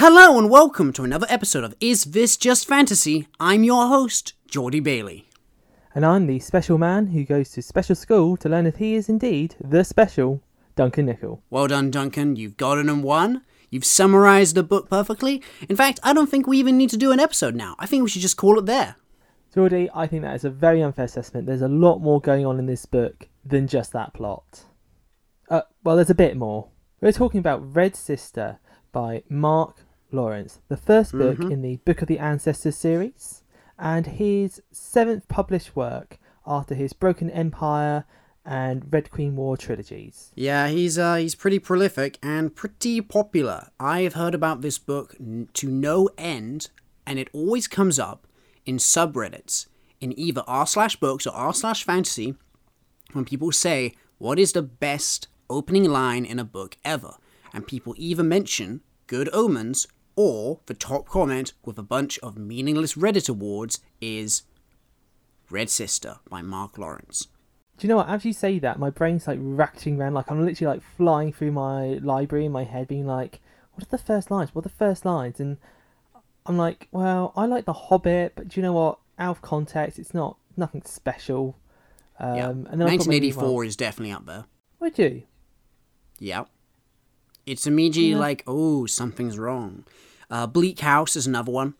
Hello and welcome to another episode of Is This Just Fantasy? I'm your host, Geordie Bailey. And I'm the special man who goes to special school to learn if he is indeed the special Duncan Nickel. Well done, Duncan. You've gotten and won. You've summarized the book perfectly. In fact, I don't think we even need to do an episode now. I think we should just call it there. Geordie, I think that is a very unfair assessment. There's a lot more going on in this book than just that plot. Uh, well, there's a bit more. We're talking about Red Sister by Mark Lawrence, the 1st book Mhm. in the Book of the Ancestors series, and his seventh published work after his Broken Empire and Red Queen War trilogies. Yeah, he's uh he's pretty prolific and pretty popular. I've heard about this book n- to no end, and it always comes up in subreddits in either r slash books or r slash fantasy when people say what is the best opening line in a book ever, and people either mention Good Omens or the top comment with a bunch of meaningless Reddit awards is Red Sister by Mark Lawrence. Do you know what? As you say that, my brain's like ratcheting around, like I'm literally like flying through my library in my head, being like, "What are the first lines? What are the first lines?" And I'm like, "Well, I like The Hobbit, but do you know what? Out of context, it's not nothing special." Um, yeah, and then I've got 1984 is definitely up there. Would you? Yeah. It's immediately Yeah. like, oh, something's wrong. Uh, Bleak House is another one.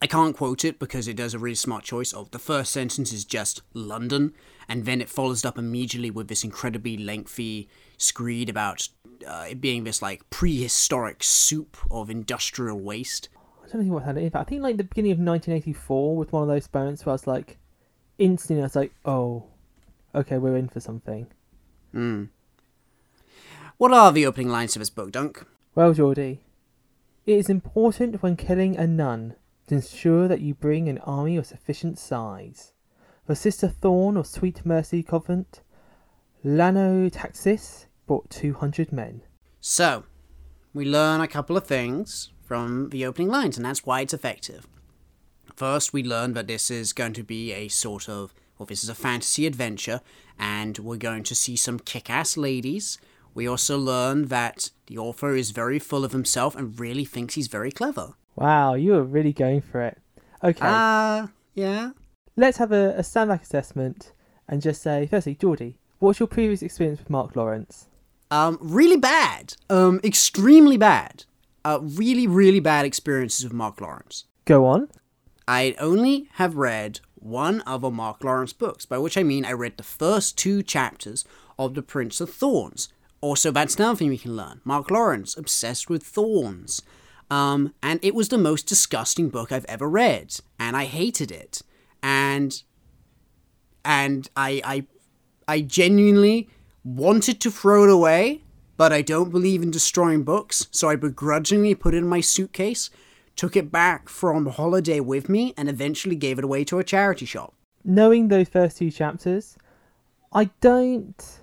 I can't quote it because it does a really smart choice of the first sentence is just London, and then it follows up immediately with this incredibly lengthy screed about uh, it being this like prehistoric soup of industrial waste. I don't think what that is, but I think like the beginning of 1984 with one of those moments where I was like, instantly I was like, "Oh, okay, we're in for something." Hmm. What are the opening lines of this book, Dunk? Well, Geordie, it is important when killing a nun to ensure that you bring an army of sufficient size. For Sister Thorn of Sweet Mercy Convent, Lanotaxis brought 200 men. So, we learn a couple of things from the opening lines, and that's why it's effective. First, we learn that this is going to be a sort of, well, this is a fantasy adventure, and we're going to see some kick ass ladies. We also learn that the author is very full of himself and really thinks he's very clever. Wow, you were really going for it. Okay, Ah, yeah. let's have a, a stand back assessment and just say, firstly, Geordie, what's your previous experience with Mark Lawrence? Um, really bad. Um, extremely bad. Uh, really, really bad experiences with Mark Lawrence. Go on. I only have read one other Mark Lawrence books, by which I mean I read the first two chapters of The Prince of Thorns. Also, that's another thing we can learn. Mark Lawrence, obsessed with thorns. Um, and it was the most disgusting book I've ever read, and I hated it. And and I I I genuinely wanted to throw it away, but I don't believe in destroying books, so I begrudgingly put it in my suitcase, took it back from holiday with me, and eventually gave it away to a charity shop. knowing those first two chapters, I don't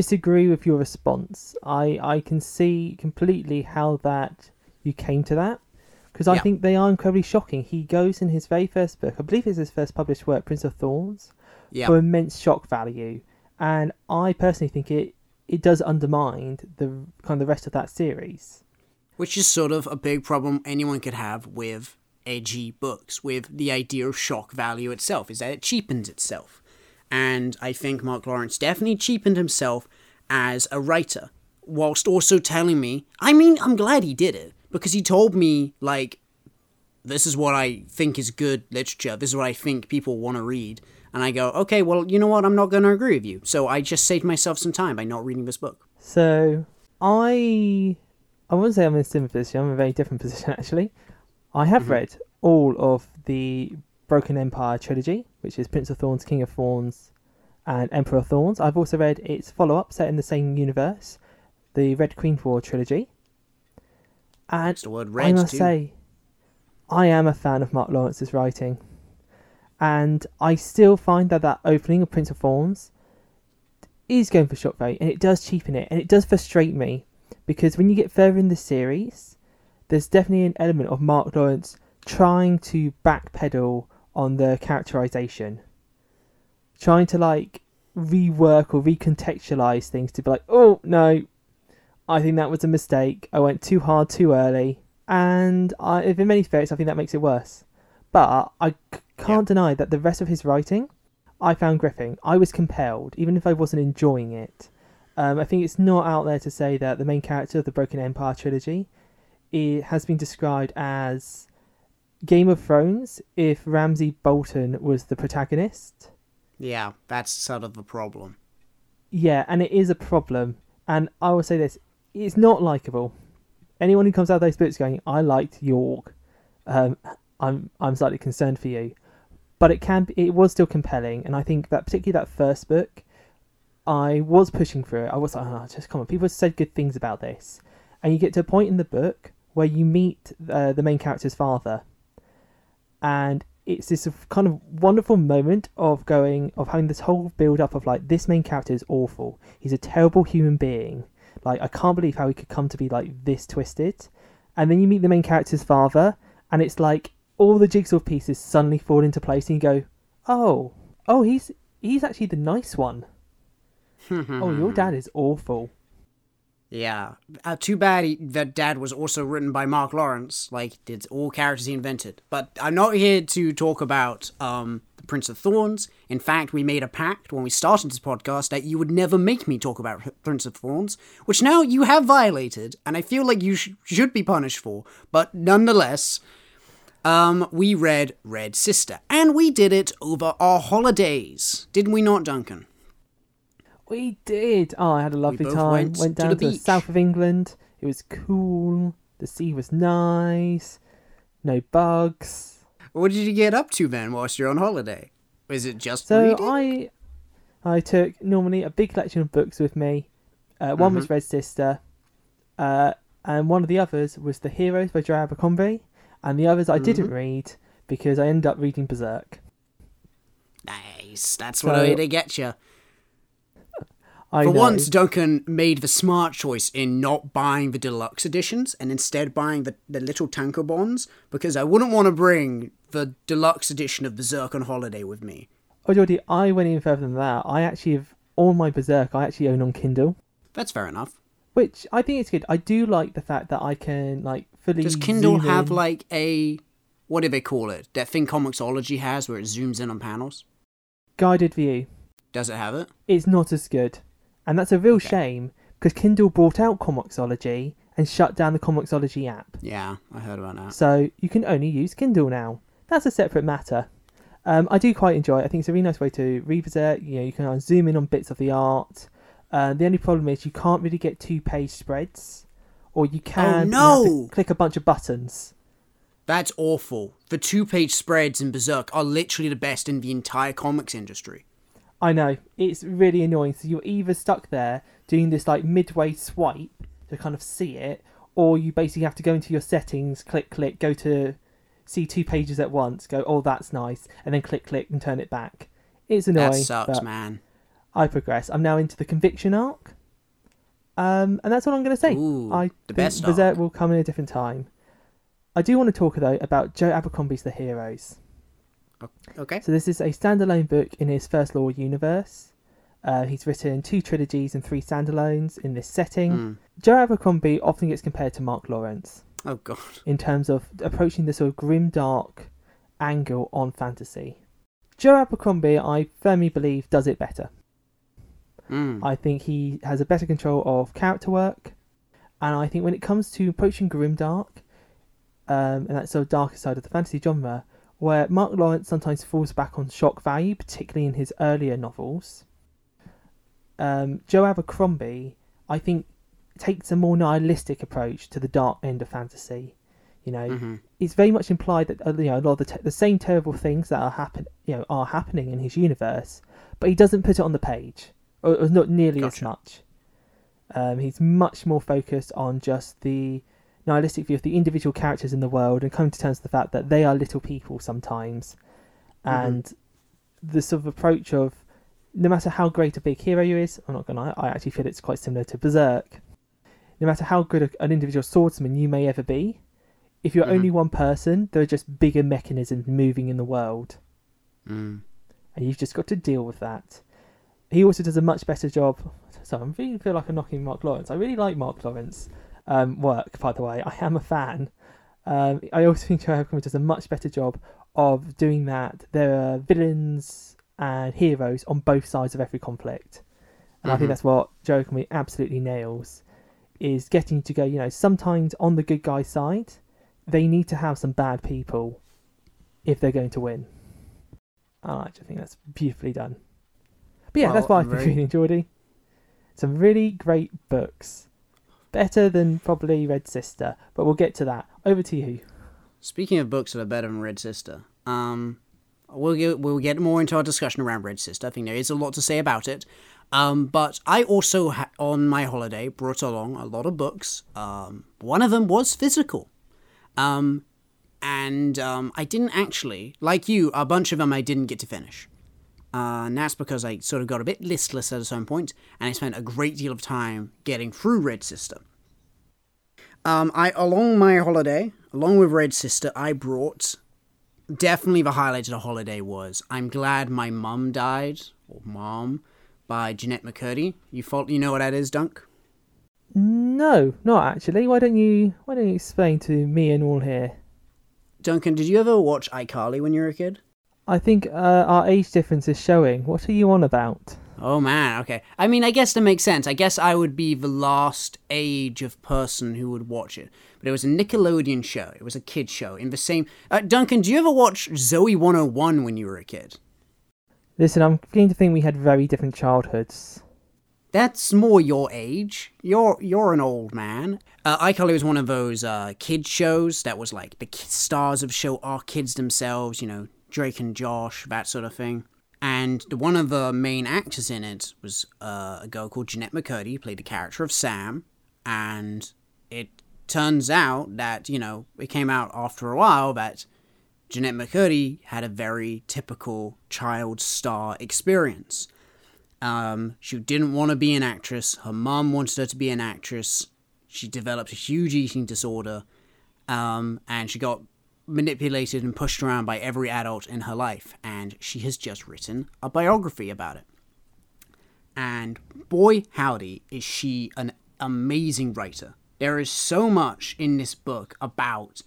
disagree with your response. I I can see completely how that you came to that because I Yeah. think they are incredibly shocking. He goes in his very first book, I believe it's his first published work, Prince of Thorns, Yeah. for immense shock value, and I personally think it it does undermine the kind of the rest of that series. Which is sort of a big problem anyone could have with edgy books, with the idea of shock value itself, is that it cheapens itself. And I think Mark Lawrence definitely cheapened himself as a writer, whilst also telling me, I mean, I'm glad he did it, because he told me, like, this is what I think is good literature, this is what I think people want to read. And I go, okay, well, you know what, I'm not going to agree with you. So I just saved myself some time by not reading this book. So I I wouldn't say I'm in a similar position. I'm in a very different position actually. I have Mhm. read all of the Broken Empire trilogy, which is Prince of Thorns, King of Thorns, and Emperor of Thorns. I've also read its follow-up set in the same universe, the Red Queen War trilogy. And I must too. say, I am a fan of Mark Lawrence's writing, and I still find that that opening of Prince of Thorns is going for shock value, and it does cheapen it, and it does frustrate me because when you get further in the series, there's definitely an element of Mark Lawrence trying to backpedal on the characterization, trying to like rework or recontextualize things to be like, oh no, I think that was a mistake. I went too hard too early. and I, if in many respects, I think that makes it worse. But I c- can't deny that the rest of his writing, I found gripping. I was compelled, even if I wasn't enjoying it. Um, I think it's not out there to say that the main character of the Broken Empire trilogy it has been described as Game of Thrones if Ramsay Bolton was the protagonist. Yeah, that's sort of the problem. Yeah, and it is a problem. And I will say this: it's not likable. Anyone who comes out of those books going, "I liked Jorg," um, I'm I'm slightly concerned for you. But it can be, it was still compelling, and I think that particularly that first book, I was pushing through it. I was like, oh, just come on, people said good things about this, and you get to a point in the book where you meet uh, the main character's father, and it's this kind of wonderful moment of going of having this whole build up of like this main character is awful. He's a terrible human being. Like I can't believe how he could come to be like this twisted. And then you meet the main character's father, and it's like all the jigsaw pieces suddenly fall into place, and you go, "Oh, oh, he's he's actually the nice one. oh, your dad is awful." Yeah. Uh, too bad he, that Dad was also written by Mark Lawrence, like did all characters he invented. But I'm not here to talk about um, the Prince of Thorns. In fact, we made a pact when we started this podcast that you would never make me talk about Prince of Thorns, which now you have violated, and I feel like you sh- should be punished for. But nonetheless, um, we read Red Sister, and we did it over our holidays, didn't we not, Duncan? We did. Oh, I had a lovely both time. went Went to down the to the south of England. It was cool. The sea was nice. No bugs. What did you get up to then whilst you're on holiday? Was it just So reading? I, I took normally a big collection of books with me. Uh, one Mm-hmm. was Red Sister, uh, and one of the others was The Heroes by Joe Abercrombie, and the others I didn't Mm-hmm. read because I ended up reading Berserk. Nice. That's what So- I to get you. I For know. once, Duncan made the smart choice in not buying the deluxe editions and instead buying the, the little tankobons because I wouldn't want to bring the deluxe edition of Berserk on holiday with me. Oh, Geordie, I went even further than that. I actually have all my Berserk. I actually own on Kindle. That's fair enough. Which I think it's good. I do like the fact that I can like fully. Does Kindle have in. like a what do they call it? That thing Comixology has where it zooms in on panels? guided view? Does it have it? It's not as good, and that's a real shame because Kindle brought out Comixology and shut down the Comixology app. Yeah, I heard about that. So you can only use Kindle now. That's a separate matter. Um, I do quite enjoy it. I think it's a really nice way to revisit. You know, you can zoom in on bits of the art. Uh, the only problem is you can't really get two-page spreads, or you can. you have to click a bunch of buttons. That's awful. The two page spreads in Berserk are literally the best in the entire comics industry. I know it's really annoying. So you're either stuck there doing this like midway swipe to kind of see it, or you basically have to go into your settings, click, click, go to see two pages at once, go, oh that's nice, and then click, click, and turn it back. It's annoying. That sucks, man. I progress. I'm now into the conviction arc, um, and that's all I'm going to say. Ooh, I the best Berserk arc. will come in a different time. I do want to talk though about Joe Abercrombie's The Heroes. Okay. So this is a standalone book in his first law universe. Uh, he's written two trilogies and three standalones in this setting. Hmm. Joe Abercrombie often gets compared to Mark Lawrence Oh god. in terms of approaching the sort of grim, dark angle on fantasy. Joe Abercrombie, I firmly believe, does it better. Mm. I think he has a better control of character work, and I think when it comes to approaching grimdark, um, and that sort of darker side of the fantasy genre, where Mark Lawrence sometimes falls back on shock value, particularly in his earlier novels, um, Joe Abercrombie, I think, takes a more nihilistic approach to the dark end of fantasy. You know, Mhm. it's very much implied that uh, you know a lot of the, te- the same terrible things that are happen you know are happening in his universe, but he doesn't put it on the page, or, or not nearly as much. Um, he's much more focused on just the nihilistic view of the individual characters in the world and coming to terms with the fact that they are little people sometimes, Mhm. and the sort of approach of no matter how great a big hero you is, I'm not gonna. I actually feel it's quite similar to Berserk. No matter how good a, an individual swordsman you may ever be, if you're Mhm. only one person, there are just bigger mechanisms moving in the world, Mm. and you've just got to deal with that. He also does a much better job. So I really feel like I'm knocking Mark Lawrence. I really like Mark Lawrence um, work, by the way. I am a fan. Um, I also think Joe Abercrombie does a much better job of doing that. There are villains and heroes on both sides of every conflict, and I think Mhm. that's what Joe Abercrombie absolutely nails. Is getting to go. You know, sometimes on the good guy side, they need to have some bad people if they're going to win. I actually think that's beautifully done. But yeah, that's Well, what I've been reading, Geordie. Some really great books. Better than probably Red Sister, but we'll get to that. Over to you. Speaking of books that are better than Red Sister, um, we'll get we'll get more into our discussion around Red Sister. I think there is a lot to say about it. Um, but I also ha- on my holiday brought along a lot of books. Um, one of them was physical. Um, and um, I didn't actually, like you, a bunch of them I didn't get to finish. Uh, and that's because I sort of got a bit listless at a certain point, and I spent a great deal of time getting through Red Sister. Um, I along my holiday, along with Red Sister, I brought definitely the highlight of the holiday was I'm glad my mum died or mom by Jennette McCurdy. You fault, you know what that is, Dunk? No, not actually. Why don't you why don't you explain to me and all here? Duncan, did you ever watch iCarly when you were a kid? I think uh, our age difference is showing. What are you on about? Oh man, okay. I mean, I guess that makes sense. I guess I would be the last age of person who would watch it. But it was a Nickelodeon show. It was a kid show in the same. Uh, Duncan, do you ever watch Zoey 101 when you were a kid? Listen, I'm beginning to think we had very different childhoods. That's more your age. You're you're an old man. Uh, iCarly was one of those uh, kid shows that was like the stars of show are kids themselves. You know, Drake and Josh, that sort of thing. And one of the main actors in it was uh, a girl called Jennette McCurdy, who played the character of Sam. And it turns out that you know it came out after a while that Jennette McCurdy had a very typical child star experience. Um, she didn't want to be an actress. Her mum wanted her to be an actress. She developed a huge eating disorder, um, and she got manipulated and pushed around by every adult in her life. And she has just written a biography about it. And boy, howdy, is she an amazing writer. There is so much in this book about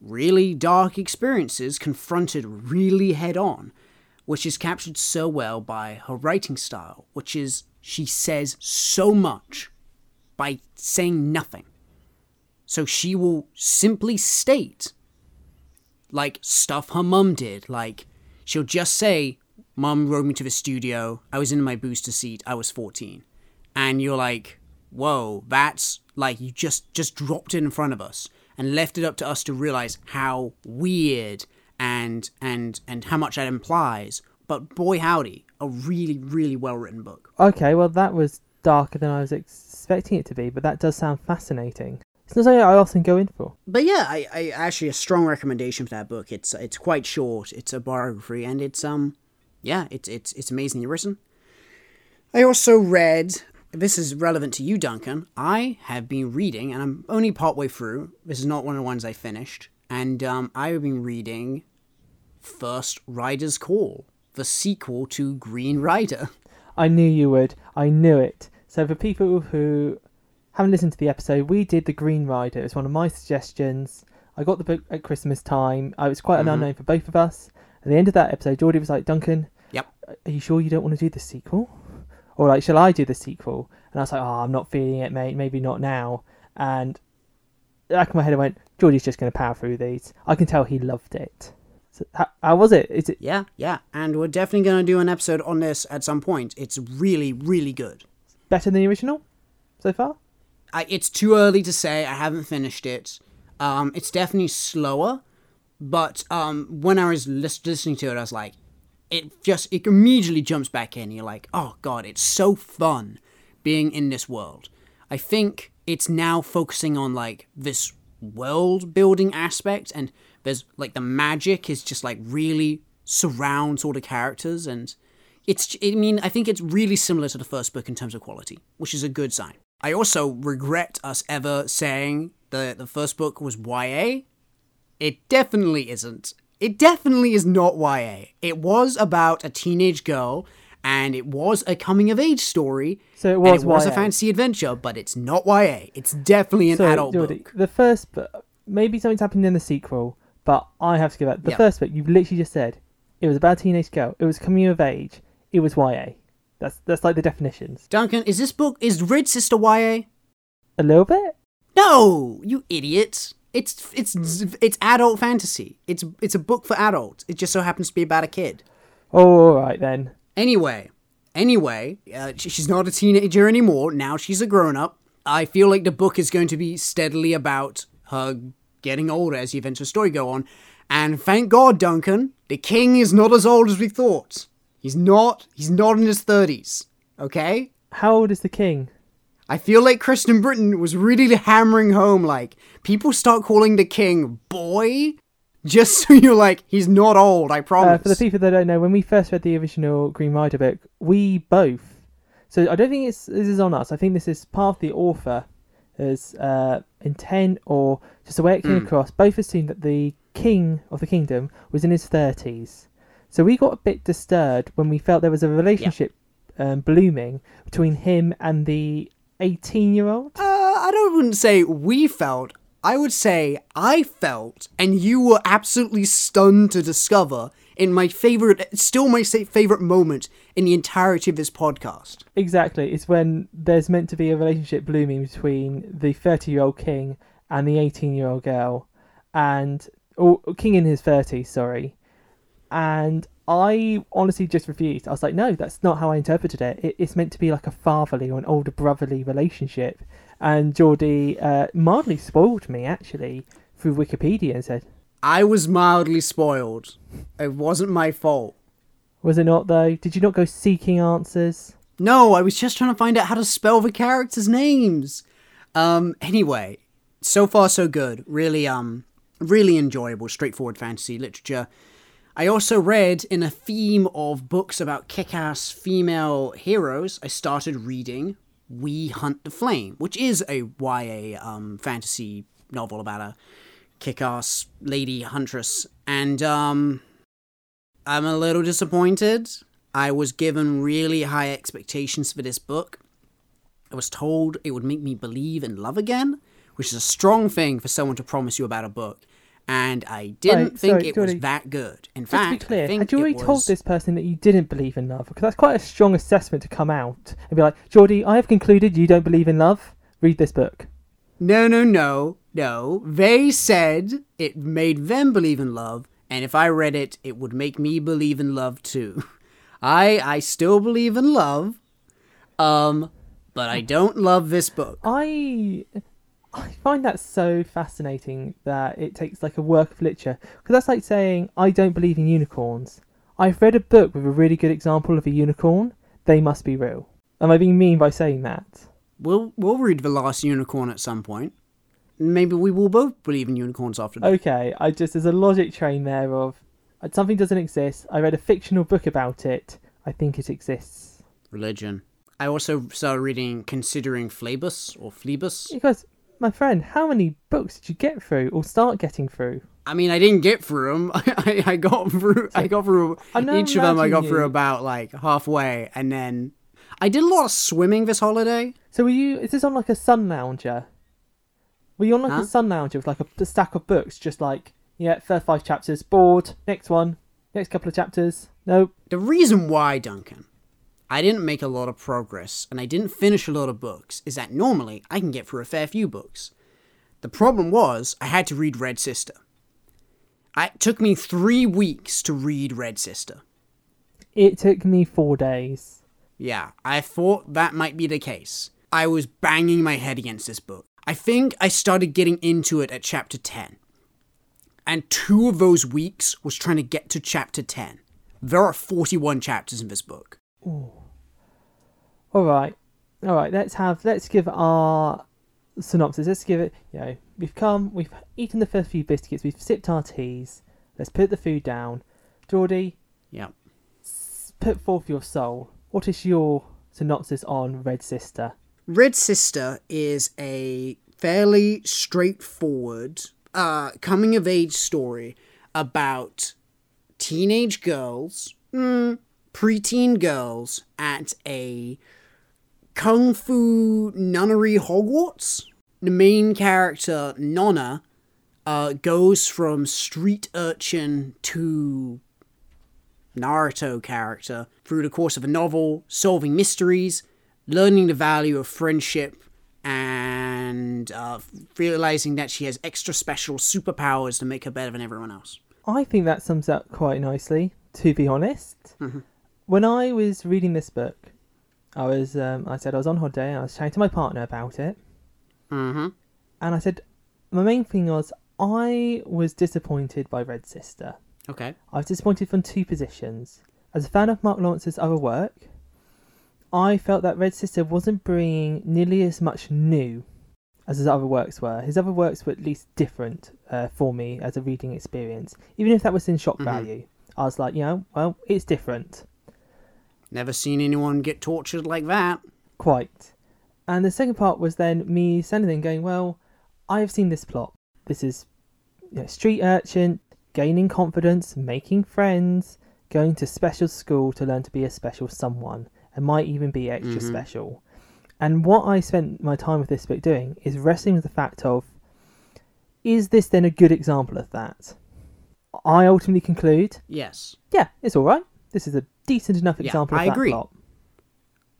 really dark experiences confronted really head on, which is captured so well by her writing style, which is she says so much by saying nothing. So she will simply state, like, stuff her mum did. Like, she'll just say, Mum rode me to the studio, I was in my booster seat, I was 14. And you're like, whoa, that's like you just just dropped it in front of us and left it up to us to realize how weird and and and how much that implies. But boy howdy, a really, really well written book. Okay, well that was darker than I was expecting it to be, but that does sound fascinating. It's something I often go in for. But yeah, I, I actually a strong recommendation for that book. It's it's quite short. It's a biography, and it's um, yeah, it's it's it's amazingly written. I also read. This is relevant to you, Duncan. I have been reading, and I'm only partway through. This is not one of the ones I finished, and um, I have been reading First Rider's Call, the sequel to Green Rider. I knew you would. I knew it. So for people who haven't listened to the episode, we did the Green Rider. It was one of my suggestions. I got the book at Christmas time. I was quite an Mhm. unknown for both of us. At the end of that episode, Geordie was like, Duncan, Yep. are you sure you don't want to do the sequel? Or like, shall I do the sequel? And I was like, oh, I'm not feeling it, mate. Maybe not now. And back in my head, I went, Geordie's just going to power through these. I can tell he loved it. So, how, how was it? Is it? Yeah, yeah, and we're definitely going to do an episode on this at some point. It's really, really good. better than the original so far? I, it's too early to say. I haven't finished it. Um, it's definitely slower, but um, when I was lis- listening to it, I was like, it just it immediately jumps back in. You're like, oh god, it's so fun being in this world. I think it's now focusing on like this world building aspect, and there's like the magic is just like really surrounds all the characters, and it's I mean I think it's really similar to the first book in terms of quality, which is a good sign. I also regret us ever saying that the first book was YA. It definitely isn't. It definitely is not YA. It was about a teenage girl and it was a coming of age story. So it was it was a fantasy adventure, but it's not YA. It's definitely an So, adult Geordie, book. the first book, maybe something's happened in the sequel, but I have to give it. The Yep. first book, you've literally just said it was about a teenage girl. It was coming of age. It was YA. That's that's like the definitions. Duncan, is this book is Red Sister YA? A little bit. No, you idiot. It's it's it's adult fantasy. It's it's a book for adults. It just so happens to be about a kid. Oh, all right then. Anyway, anyway, uh, she's not a teenager anymore. Now she's a grown up. I feel like the book is going to be steadily about her getting older as the events of the story go on. And thank God, Duncan, the king is not as old as we thought. He's not. He's not in his thirties. Okay. How old is the king? I feel like Kristen Britain was really hammering home like people start calling the king boy just so you're like he's not old, I Uh, promise. for the people that don't know, when we first read the original Green Rider book, we both. So I don't think it's this is on us. I think this is part of the author as uh, intent or just the way it came across. Both assumed that the king of the kingdom was in his thirties. So we got a bit disturbed when we felt there was a relationship um, blooming between him and the eighteen-year-old. uh, I don't wouldn't say we felt. I would say I felt, and you were absolutely stunned to discover in my favorite, still my favorite moment in the entirety of this podcast. Exactly. It's when there's meant to be a relationship blooming between the 30 year old king and the 18 year old girl. And, or king in his 30s, sorry. And I honestly just refused. I was like, no, that's not how I interpreted it. it it's meant to be like a fatherly or an older brotherly relationship. And Geordie uh, mildly spoiled me, actually, through Wikipedia and said, I was mildly spoiled. It wasn't my fault. was it not, though? Did you not go seeking answers? No, I was just trying to find out how to spell the characters' names. Um, anyway, so far so good. Really, um, really enjoyable, straightforward fantasy literature. I also read, in a theme of books about kick ass female heroes, I started reading We Hunt the Flame, which is a YA um, fantasy novel about a kick ass lady huntress. And, um, I'm a little disappointed. I was given really high expectations for this book. I was told it would make me believe in love again, which is a strong thing for someone to promise you about a book. And I didn't Right, think sorry, it was that good. In Just to fact, be clear, I think had you already it told this person that you didn't believe in love? Because that's quite a strong assessment to come out and be like, Geordie, I have concluded you don't believe in love. Read this book. No, no, no, no. They said it made them believe in love, and if I read it, it would make me believe in love too. I I still believe in love, um, but I don't love this book. I I find that so fascinating that it takes like a work of literature because that's like saying I don't believe in unicorns. I've read a book with a really good example of a unicorn. They must be real. Am I being mean by saying that? We'll we'll read the last unicorn at some point. Maybe we will both believe in unicorns after that. Okay, I just there's a logic train there of uh, something doesn't exist. I read a fictional book about it. I think it exists. Religion. I also started reading Considering Phlebas or Phlebas. Because my friend, how many books did you get through or start getting through? I mean, I didn't get through them. I, I got through. I got through each of them. I got through you- about like halfway, and then I did a lot of swimming this holiday. So were you? Is this on like a sun lounger? Were you on like Huh? a sun lounger with like a, a stack of books, just like yeah, first five chapters, bored. Next one, next couple of chapters. Nope. The reason why, Duncan, I didn't make a lot of progress and I didn't finish a lot of books is that normally I can get through a fair few books. The problem was I had to read Red Sister. It took me three weeks to read Red Sister. It took me four days. Yeah, I thought that might be the case. I was banging my head against this book. I think I started getting into it at chapter 10. And two of those weeks was trying to get to chapter 10. There are 41 chapters in this book. All right, all right. Let's have let's give our synopsis. Let's give it. You know, we've come, we've eaten the first few biscuits, we've sipped our teas. Let's put the food down. Geordie, Yeah. put forth your soul. What is your synopsis on Red Sister? Red Sister is a fairly straightforward uh, coming of age story about teenage girls, mm, preteen girls at a kung fu nunnery Hogwarts. The main character, Nona, uh, goes from street urchin to Naruto character through the course of a novel, solving mysteries, learning the value of friendship, and uh, realizing that she has extra special superpowers to make her better than everyone else. I think that sums up quite nicely, to be honest. Mhm. When I was reading this book, I was um, I said I was on holiday and I was chatting to my partner about it, Mm-hmm. and I said my main thing was I was disappointed by Red Sister. Okay. I was disappointed from two positions. As a fan of Mark Lawrence's other work, I felt that Red Sister wasn't bringing nearly as much new as his other works were. His other works were at least different uh, for me as a reading experience, even if that was in shock Mhm. value. I was like, you know, well, it's different, Never seen anyone get tortured like that. quite. And the second part was then me sending and going, well, I have seen this plot. This is you know, street urchin gaining confidence, making friends, going to special school to learn to be a special someone, and might even be extra Mhm. special. And what I spent my time with this book doing is wrestling with the fact of is this then a good example of that? I ultimately conclude, Yes. yeah, it's all right. This is a decent enough Yeah, example of I that agree. plot.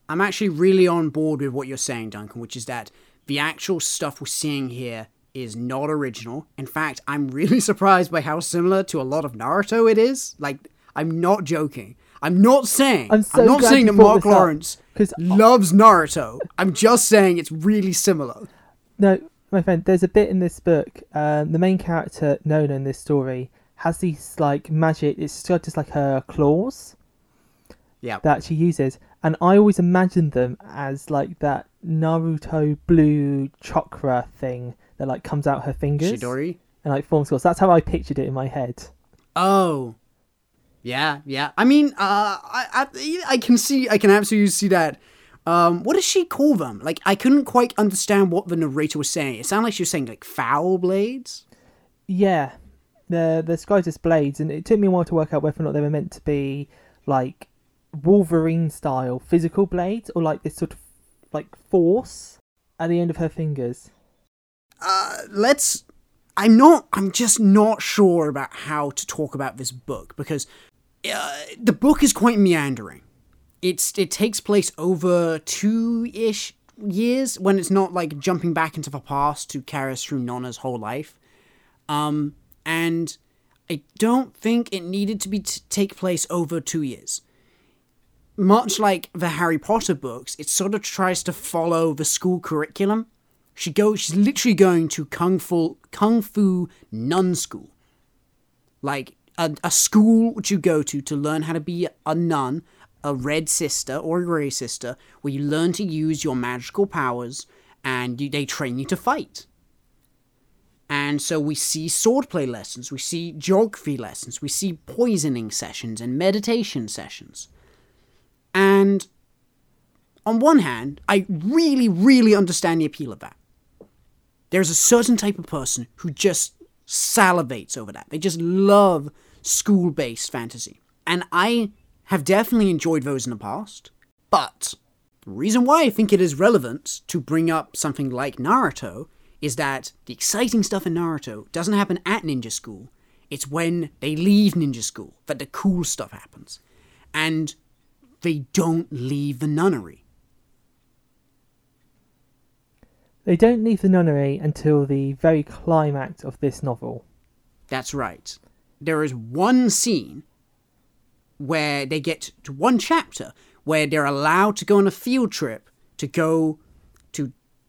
I'm actually really on board with what you're saying, Duncan, which is that the actual stuff we're seeing here is not original. In fact, I'm really surprised by how similar to a lot of Naruto it is. Like, I'm not joking. I'm not saying. I'm so not glad saying that Mark up, Lawrence 'cause- loves Naruto. I'm just saying it's really similar. No, my friend, there's a bit in this book. Um, the main character, Nona, in this story, has these like magic. It's got just like her claws Yeah. that she uses, and I always imagined them as like that Naruto blue chakra thing that like comes out her fingers Chidori. and like forms claws. That's how I pictured it in my head. Oh. Yeah, yeah. I mean, uh, I, I, I can see, I can absolutely see that. Um, what does she call them? Like, I couldn't quite understand what the narrator was saying. It sounded like she was saying like foul blades. Yeah, the the described as blades, and it took me a while to work out whether or not they were meant to be like Wolverine style physical blades or like this sort of like force at the end of her fingers. Uh, let's. I'm not. I'm just not sure about how to talk about this book because uh, the book is quite meandering. It's it takes place over two ish years when it's not like jumping back into the past to carry us through Nana's whole life. Um, and I don't think it needed to be take place over two years. Much like the Harry Potter books, it sort of tries to follow the school curriculum. She goes. She's literally going to kung fu kung fu nun school, like a, a school which you go to to learn how to be a nun, a red sister or a grey sister, where you learn to use your magical powers and you, they train you to fight. And so we see swordplay lessons, we see geography lessons, we see poisoning sessions and meditation sessions. And on one hand, I really, really understand the appeal of that. There's a certain type of person who just salivates over that. They just love school based fantasy. And I have definitely enjoyed those in the past. But the reason why I think it is relevant to bring up something like Naruto is that the exciting stuff in Naruto doesn't happen at ninja school. It's when they leave ninja school that the cool stuff happens. And they don't leave the nunnery. They don't leave the nunnery until the very climax of this novel. That's right. There is one scene where they get to one chapter where they're allowed to go on a field trip to go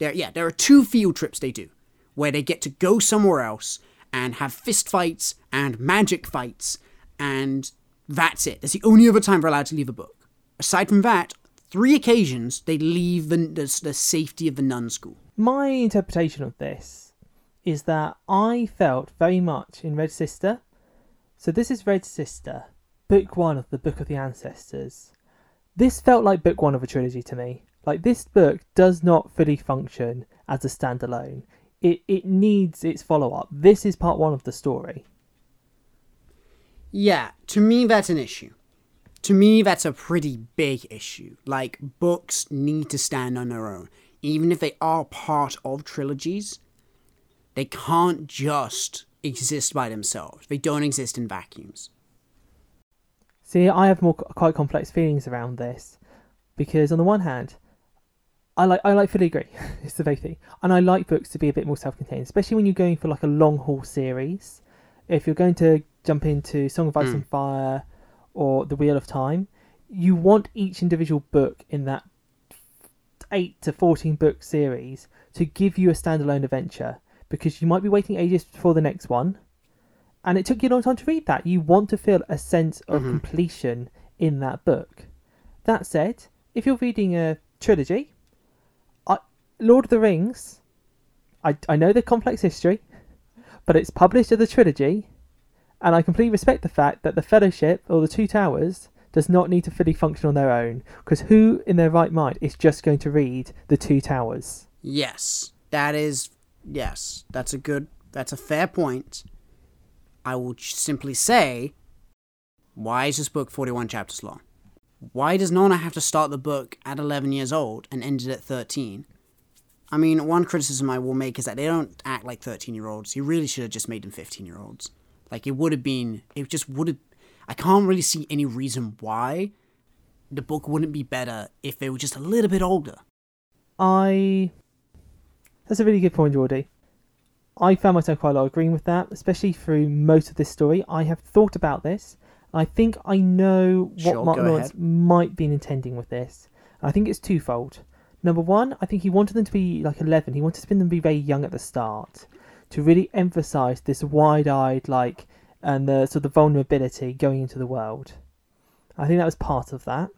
there yeah, there are two field trips they do where they get to go somewhere else and have fist fights and magic fights and that's it. That's the only other time they're allowed to leave a book. Aside from that, three occasions they leave the, the, the safety of the nun school. My interpretation of this is that I felt very much in Red Sister. So this is Red Sister, book one of the Book of the Ancestors. This felt like book one of a trilogy to me. Like this book does not fully function as a standalone. It it needs its follow up. This is part one of the story. Yeah, to me, that's an issue. To me, that's a pretty big issue. Like, books need to stand on their own. Even if they are part of trilogies, They can't just exist by themselves. They don't exist in vacuums. See, I have more quite complex feelings around this because on the one hand, I like I like filigree. it's the big thing, and I like books to be a bit more self-contained, especially when you're going for like a long haul series. If you're going to jump into Song of Ice Mm. and Fire or The Wheel of Time, you want each individual book in that eight to fourteen book series to give you a standalone adventure because you might be waiting ages for the next one, and it took you a long time to read that. You want to feel a sense of Mhm. completion in that book. That said, if you're reading a trilogy, Lord of the Rings, I, I know the complex history, but it's published as a trilogy, and I completely respect the fact that the Fellowship or the Two Towers does not need to fully function on their own, because who in their right mind is just going to read the Two Towers? Yes, that is. Yes, that's a good. That's a fair point. I will simply say, why is this book 41 chapters long? Why does Nona have to start the book at 11 years old and end it at 13? I mean, one criticism I will make is that they don't act like 13 year olds. You really should have just made them 15 year olds. Like, it would have been. It just would have. I can't really see any reason why the book wouldn't be better if they were just a little bit older. I. That's a really good point, Geordie. I found myself quite a lot agreeing with that, especially through most of this story. I have thought about this. I think I know what Sure, Mark go Lawrence might be intending with this. I think it's twofold. Number one, I think he wanted them to be like 11. He wanted them to be very young at the start to really emphasize this wide eyed, like, and the sort of vulnerability going into the world. I think that was part of that.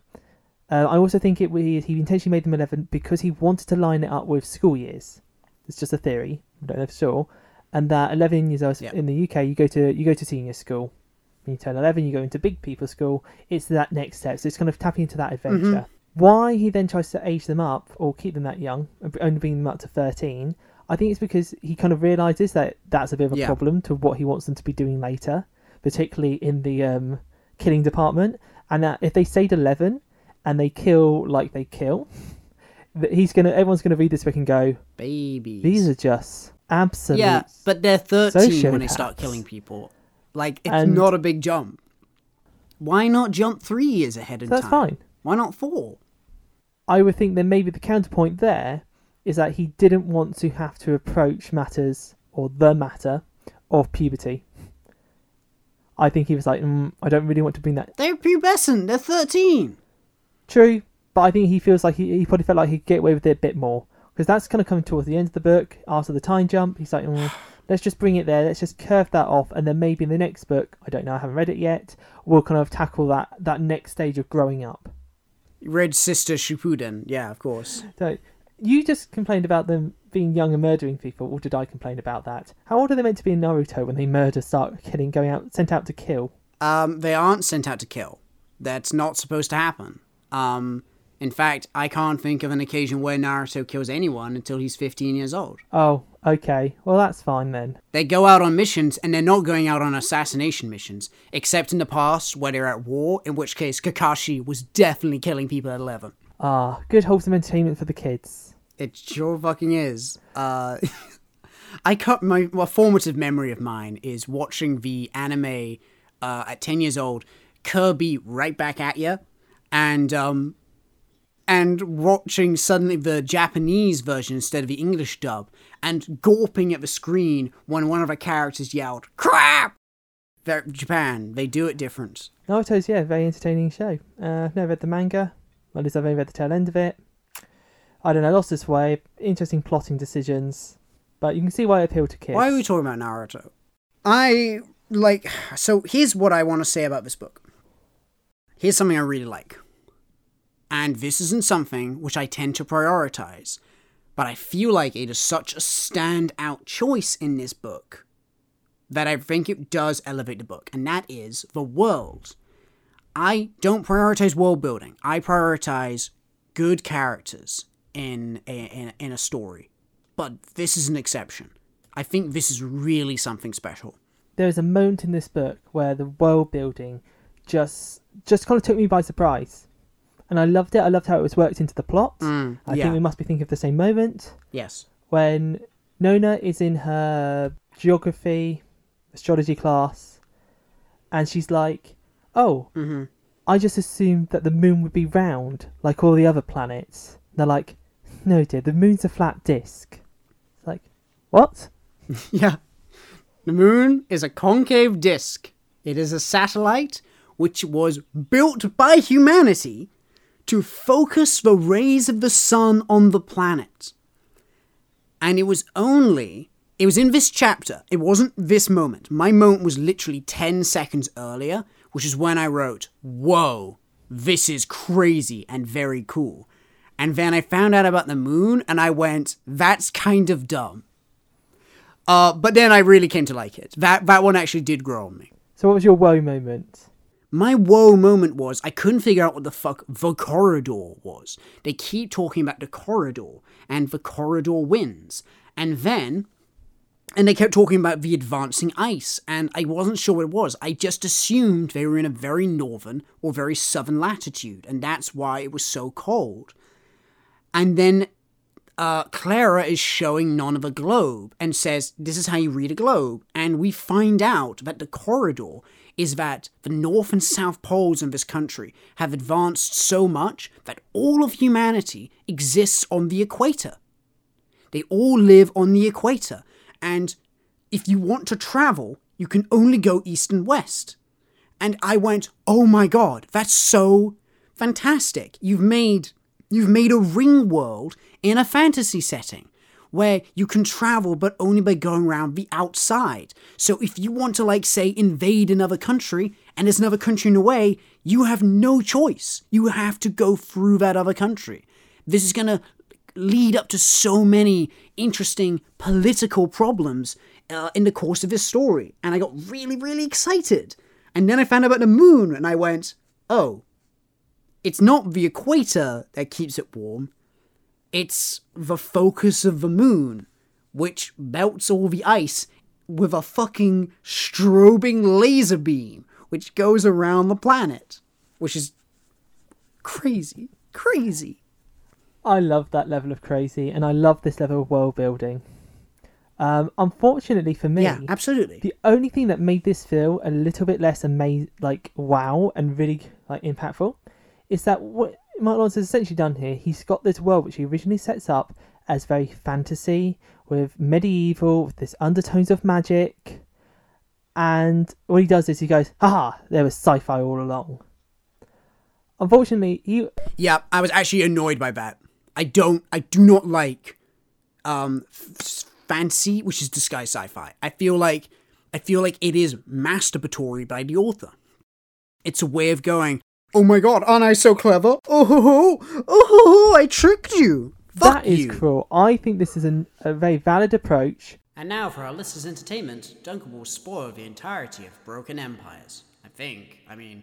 Uh, I also think it we he intentionally made them 11 because he wanted to line it up with school years. It's just a theory. I don't know for sure. And that 11 years old Yeah. in the UK, you go to you go to senior school. When you turn 11, you go into big people school. It's that next step. So it's kind of tapping into that adventure. Why he then tries to age them up or keep them that young, only bring them up to 13, I think it's because he kind of realizes that that's a bit of a Yeah. problem to what he wants them to be doing later, particularly in the um, killing department. And that if they stayed 11 and they kill like they kill, that he's gonna everyone's gonna read this book and go, Babies. these are just absolute. Yeah, but they're 13 when they start killing people. Like, it's And- not a big jump. Why not jump three years ahead in that's time? fine. Why not four? I would think then maybe the counterpoint there is that he didn't want to have to approach matters or the matter of puberty. I think he was like, mm, I don't really want to bring that. They're pubescent. They're 13. True, but I think he feels like he, he probably felt like he'd get away with it a bit more because that's kind of coming towards the end of the book after the time jump. He's like, mm, let's just bring it there. Let's just curve that off, and then maybe in the next book, I don't know, I haven't read it yet. We'll kind of tackle that that next stage of growing up. Red Sister Shippuden. Yeah, of course. So you just complained about them being young and murdering people, or did I complain about that? How old are they meant to be in Naruto when they murder, start killing, going out, sent out to kill? Um, they aren't sent out to kill. That's not supposed to happen. Um, in fact, I can't think of an occasion where Naruto kills anyone until he's 15 years old. Oh, okay. Well, that's fine then. They go out on missions, and they're not going out on assassination missions, except in the past where they're at war, in which case Kakashi was definitely killing people at 11. Ah, good wholesome entertainment for the kids. It sure fucking is. Uh, I cut my a formative memory of mine is watching the anime uh, at ten years old, Kirby right back at you, and um, and watching suddenly the Japanese version instead of the English dub, and gawping at the screen when one of the characters yelled "crap." They're, Japan, they do it different. Naruto's yeah, very entertaining show. Uh, I've never read the manga. Well, at least I've only read the tail end of it. I don't know, lost its way. Interesting plotting decisions, but you can see why it appealed to kids. Why are we talking about Naruto? I like. So here's what I want to say about this book. Here's something I really like. And this isn't something which I tend to prioritize, but I feel like it is such a standout choice in this book that I think it does elevate the book, and that is the world. I don't prioritize world building. I prioritize good characters in a, in, in a story. But this is an exception. I think this is really something special. there is a moment in this book where the world building just just kind of took me by surprise, and I loved it. I loved how it was worked into the plot. Mm, I yeah. think we must be thinking of the same moment Yes. when Nona is in her geography, astrology class, and she's like, "Oh, Mm-hmm. I just assumed that the moon would be round like all the other planets." And they're like, "No, dear, the moon's a flat disk." It's like, what? Yeah. The moon is a concave disk. It is a satellite which was built by humanity to focus the rays of the sun on the planet. And it was only, it was in this chapter, it wasn't this moment. My moment was literally 10 seconds earlier, which is when I wrote, Whoa, this is crazy and very cool. And then I found out about the moon and I went, That's kind of dumb. Uh, but then I really came to like it. That that one actually did grow on me. So, what was your woe moment? My whoa moment was I couldn't figure out what the fuck the corridor was. They keep talking about the corridor and the corridor wins, and then and they kept talking about the advancing ice, and I wasn't sure what it was. I just assumed they were in a very northern or very southern latitude, and that's why it was so cold. And then uh, Clara is showing Nona of a globe and says, This is how you read a globe. And we find out that the corridor is that the north and south poles in this country have advanced so much that all of humanity exists on the equator. They all live on the equator. And if you want to travel, you can only go east and west. And I went, oh my god, that's so fantastic. You've made you've made a ring world in a fantasy setting where you can travel but only by going around the outside. So if you want to like say invade another country and there's another country in the way, you have no choice. You have to go through that other country. This is going to lead up to so many interesting political problems uh, in the course of this story. And I got really, really excited. And then I found out about the moon and I went, oh, it's not the equator that keeps it warm. It's the focus of the moon, which melts all the ice with a fucking strobing laser beam, which goes around the planet, which is crazy, crazy. I love that level of crazy, and I love this level of world building. Um, unfortunately for me, Yeah, absolutely. the only thing that made this feel a little bit less amazing, like wow, and really like impactful, is that what Mark Lawrence has essentially done here. He's got this world which he originally sets up as very fantasy with medieval, with this undertones of magic, and what he does is he goes, "Haha, there was sci-fi all along." Unfortunately, he Yeah, I was actually annoyed by that. I don't, I do not like um f- fantasy, which is disguised sci-fi. I feel like, I feel like it is masturbatory by the author. It's a way of going, oh my god, aren't I so clever? Oh ho ho, oh ho ho, I tricked you. Fuck that is you. cruel. I think this is an, a very valid approach. And now for our listeners' entertainment, Duncan will spoil the entirety of Broken Empires. I think. I mean,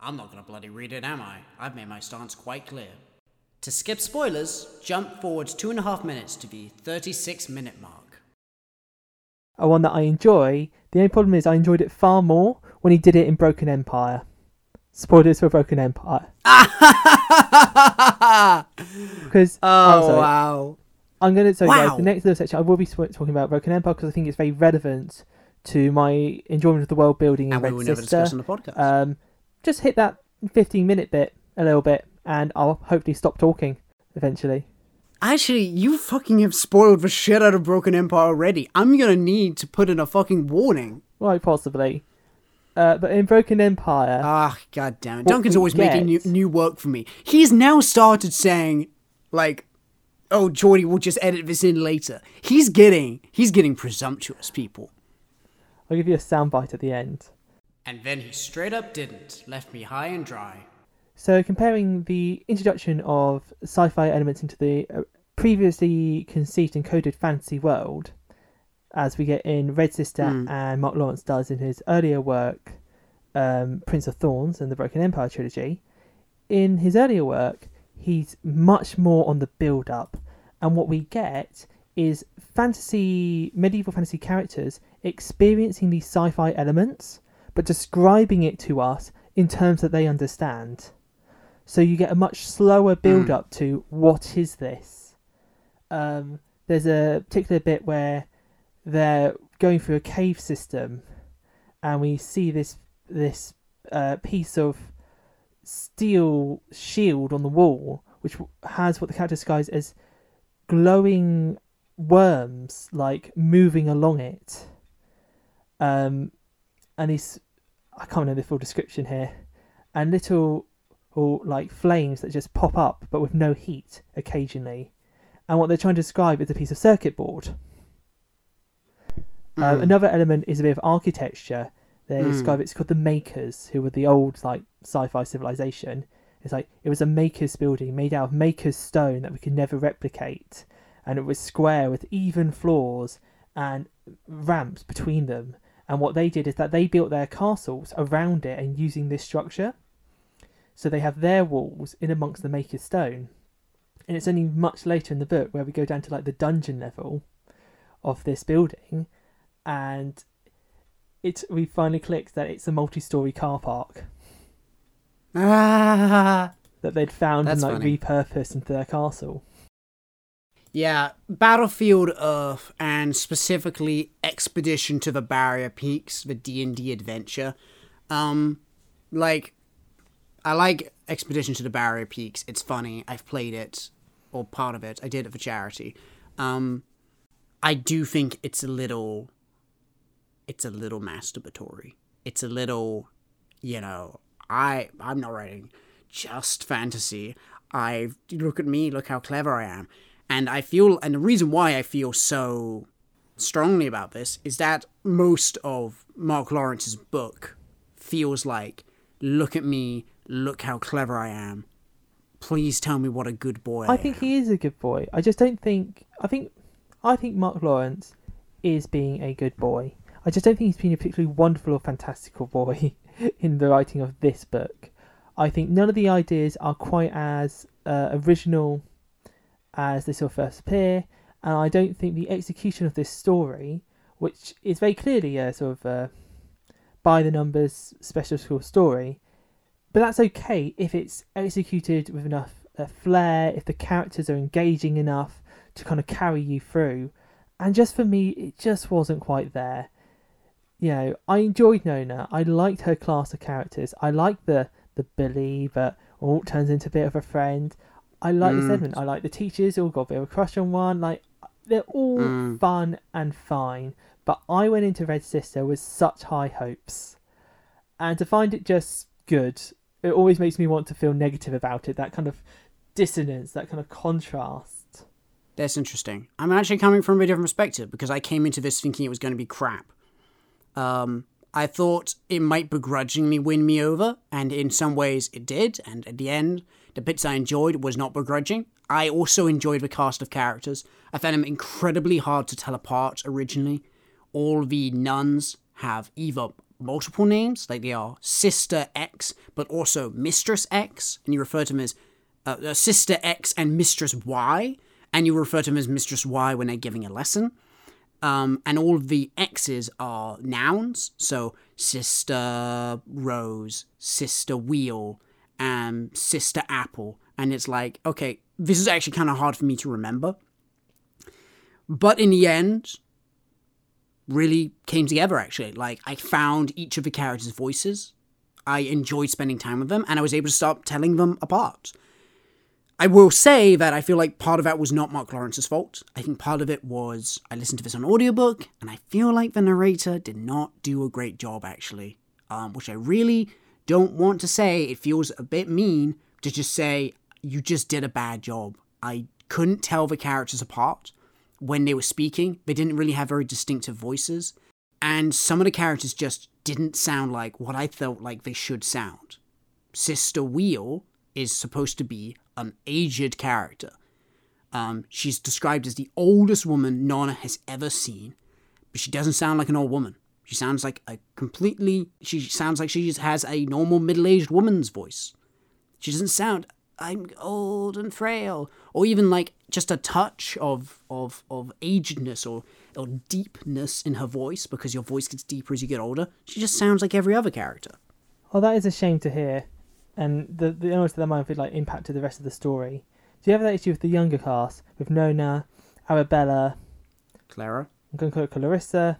I'm not gonna bloody read it, am I? I've made my stance quite clear. To skip spoilers, jump forward two and a half minutes to the 36 minute mark. a one that I enjoy. The only problem is I enjoyed it far more when he did it in Broken Empire. Spoilers for Broken Empire. Because I'm oh, sorry, wow. I'm going to tell you guys the next little section. I will be sw- talking about Broken Empire because I think it's very relevant to my enjoyment of the world building in And we Red will never Sister. discuss on the podcast. Um, just hit that 15 minute bit a little bit, and I'll hopefully stop talking eventually. Actually, you fucking have spoiled the shit out of Broken Empire already. I'm gonna need to put in a fucking warning. Right, possibly. Uh, but in Broken Empire, Ah, god damn it. Duncan's we always making new, new work for me. He's now started saying, like, oh, Geordie, we'll just edit this in later. He's getting, he's getting presumptuous, people. I'll give you a soundbite at the end. And then he straight up didn't. Left me high and dry. So, comparing the introduction of sci fi elements into the uh, previously conceived and coded fantasy world, as we get in Red Sister Hmm. and Mark Lawrence does in his earlier work, um, Prince of Thorns and the Broken Empire trilogy, in his earlier work, he's much more on the build up. And what we get is fantasy, medieval fantasy characters experiencing these sci fi elements, but describing it to us in terms that they understand. So you get a much slower build up to what is this? Um, there's a particular bit where they're going through a cave system, and we see this this uh, piece of steel shield on the wall, which has what the character describes as glowing worms like moving along it. Um, and these I can't remember the full description here, and little or like flames that just pop up but with no heat occasionally. And what they're trying to describe is a piece of circuit board. Uh, Mm. another element is a bit of architecture. They Mm. describe it's called the Makers, who were the old like sci-fi civilization. It's like it was a Makers building made out of Makers stone that we could never replicate, and it was square with even floors and ramps between them. And what they did is that they built their castles around it and using this structure. So they have their walls in amongst the Maker's stone. And it's only much later in the book where we go down to like the dungeon level of this building and it we finally clicked that it's a multi-story car park Ah. that they'd found and like funny. repurposed into their castle. Yeah, Battlefield Earth and specifically Expedition to the Barrier Peaks, the D&D adventure. Um like I like Expedition to the Barrier Peaks. It's funny. I've played it or part of it. I did it for charity. Um I do think it's a little it's a little masturbatory. It's a little, you know, I I'm not writing just fantasy. I look at me, look how clever I am. And I feel and the reason why I feel so strongly about this is that most of Mark Lawrence's book feels like look at me, look how clever I am. Please tell me what a good boy I, I think am. he is a good boy. I just don't think I think I think Mark Lawrence is being a good boy. I just don't think he's been a particularly wonderful or fantastical boy in the writing of this book. I think none of the ideas are quite as uh, original as they sort first appear, and I don't think the execution of this story, which is very clearly a sort of uh, by the numbers special school story, but that's okay if it's executed with enough uh, flair, if the characters are engaging enough to kind of carry you through. And just for me, it just wasn't quite there. You know, I enjoyed Nona. I liked her class of characters. I liked the the Billy, but all turns into a bit of a friend. I like Mm. element. I like the teachers. All got a bit of a crush on one. Like they're all Mm. fun and fine. But I went into Red Sister with such high hopes, and to find it just good, it always makes me want to feel negative about it. That kind of dissonance, that kind of contrast. That's interesting. I'm actually coming from a different perspective because I came into this thinking it was going to be crap. Um, I thought it might begrudgingly win me over, and in some ways it did. And at the end, the bits I enjoyed was not begrudging. I also enjoyed the cast of characters. I found them incredibly hard to tell apart originally. All the nuns have either multiple names, like they are Sister X, but also Mistress X, and you refer to them as uh, uh, Sister X and Mistress Y, and you refer to them as Mistress Y when they're giving a lesson. Um, and all the X's are nouns, so Sister Rose, Sister Wheel, um, Sister Apple, and it's like, okay, this is actually kind of hard for me to remember. But in the end, really came together actually. Like, I found each of the characters' voices. I enjoyed spending time with them, and I was able to start telling them apart. I will say that I feel like part of that was not Mark Lawrence's fault. I think part of it was I listened to this on audiobook, and I feel like the narrator did not do a great job, actually. Um, which I really don't want to say. It feels a bit mean to just say, you just did a bad job. I couldn't tell the characters apart when they were speaking. They didn't really have very distinctive voices. And some of the characters just didn't sound like what I felt like they should sound. Sister Wheel is supposed to be an aged character. Um, she's described as the oldest woman Nona has ever seen, but she doesn't sound like an old woman. She sounds like a completely. She sounds like she just has a normal middle aged woman's voice. She doesn't sound. I'm old and frail, or even like just a touch of of of agedness or or deepness in her voice because your voice gets deeper as you get older. She just sounds like every other character. Oh, that is a shame to hear. And the the honest that might have like impacted the rest of the story. Do you have that issue with the younger cast with Nona, Arabella. Clara. I'm going to call it Clarissa.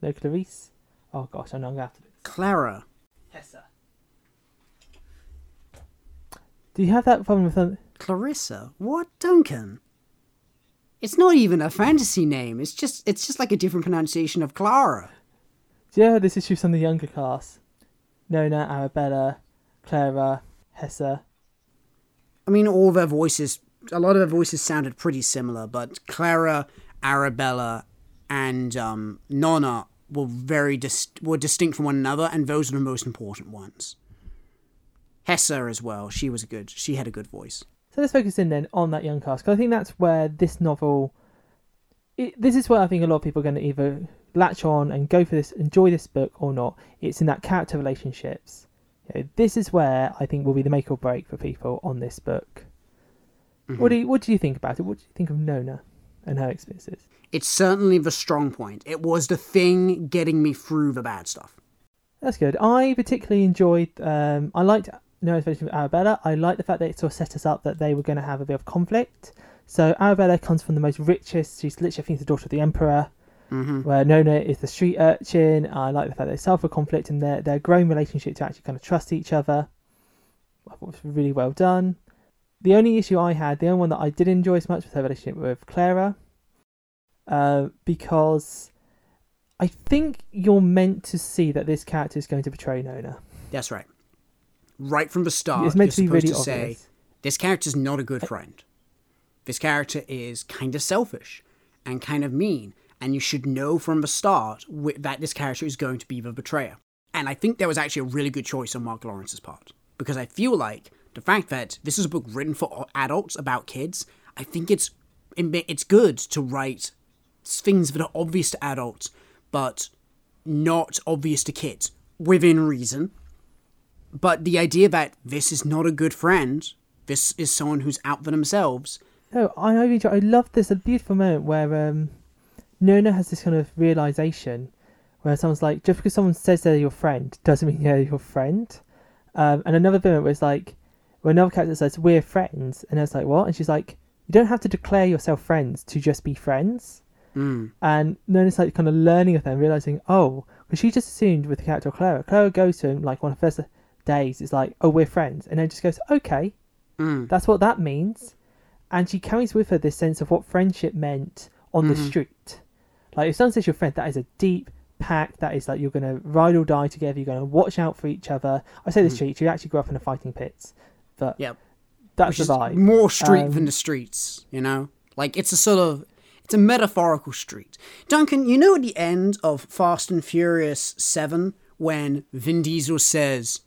No, Clarice. Oh gosh, I know I'm going to have to do this. Clara. Hessa. Do you have that problem with them? Clarissa? What, Duncan? It's not even a fantasy name. It's just it's just like a different pronunciation of Clara. Yeah, this is from the younger class. Nona, Arabella, Clara, Hessa. I mean, all their voices, a lot of their voices sounded pretty similar, but Clara, Arabella, and um, Nona were very dis- were distinct from one another, and those are the most important ones. Hessa as well. She was a good. She had a good voice. So let's focus in then on that young cast because I think that's where this novel. It, this is where I think a lot of people are going to either latch on and go for this, enjoy this book or not. It's in that character relationships. This is where I think will be the make or break for people on this book. What do you, what do you think about it? What do you think of Nona and her experiences? It's certainly the strong point. It was the thing getting me through the bad stuff. That's good. I particularly enjoyed. Um, I liked Nona's relationship with Arabella. I liked the fact that it sort of set us up that they were going to have a bit of conflict. So Arabella comes from the most richest. She's literally, I think, the daughter of the emperor. Mm-hmm. Where Nona is the street urchin. I like the fact that they suffer conflict and their their growing relationship to actually kind of trust each other. I thought it was really well done. The only issue I had, the only one that I did enjoy as much was her relationship with Clara, uh, because I think you're meant to see that this character is going to betray Nona. That's right. Right from the start, it's meant you're to be supposed really to obvious. say this character's not a good friend. This character is kind of selfish and kind of mean, and you should know from the start that this character is going to be the betrayer. And I think that was actually a really good choice on Mark Lawrence's part because I feel like the fact that this is a book written for adults about kids, I think it's it's good to write things that are obvious to adults but not obvious to kids within reason. But the idea that this is not a good friend, this is someone who's out for themselves. No, I. I love this. A beautiful moment where um, Nona has this kind of realization, where someone's like, just because someone says they're your friend doesn't mean they're your friend. Um, and another moment where it's like, where another character says we're friends, and it's like what? And she's like, you don't have to declare yourself friends to just be friends. Mm. And Nona's like kind of learning of them, realizing, oh, because she just assumed with the character of Clara. Clara goes to him like one of the first days, it's like, oh, we're friends, and then just goes, okay, Mm. that's what that means. And she carries with her this sense of what friendship meant on the Mhm. street. Like if someone says your friend, that is a deep pact. That is like you're going to ride or die together. You're going to watch out for each other. I say the Mhm. street. You actually grew up in the fighting pits, but Yep. that's Which the vibe. more street than Um, the streets, you know? Like, it's a sort of. It's a metaphorical street. Duncan, you know at the end of Fast and Furious 7, when Vin Diesel says,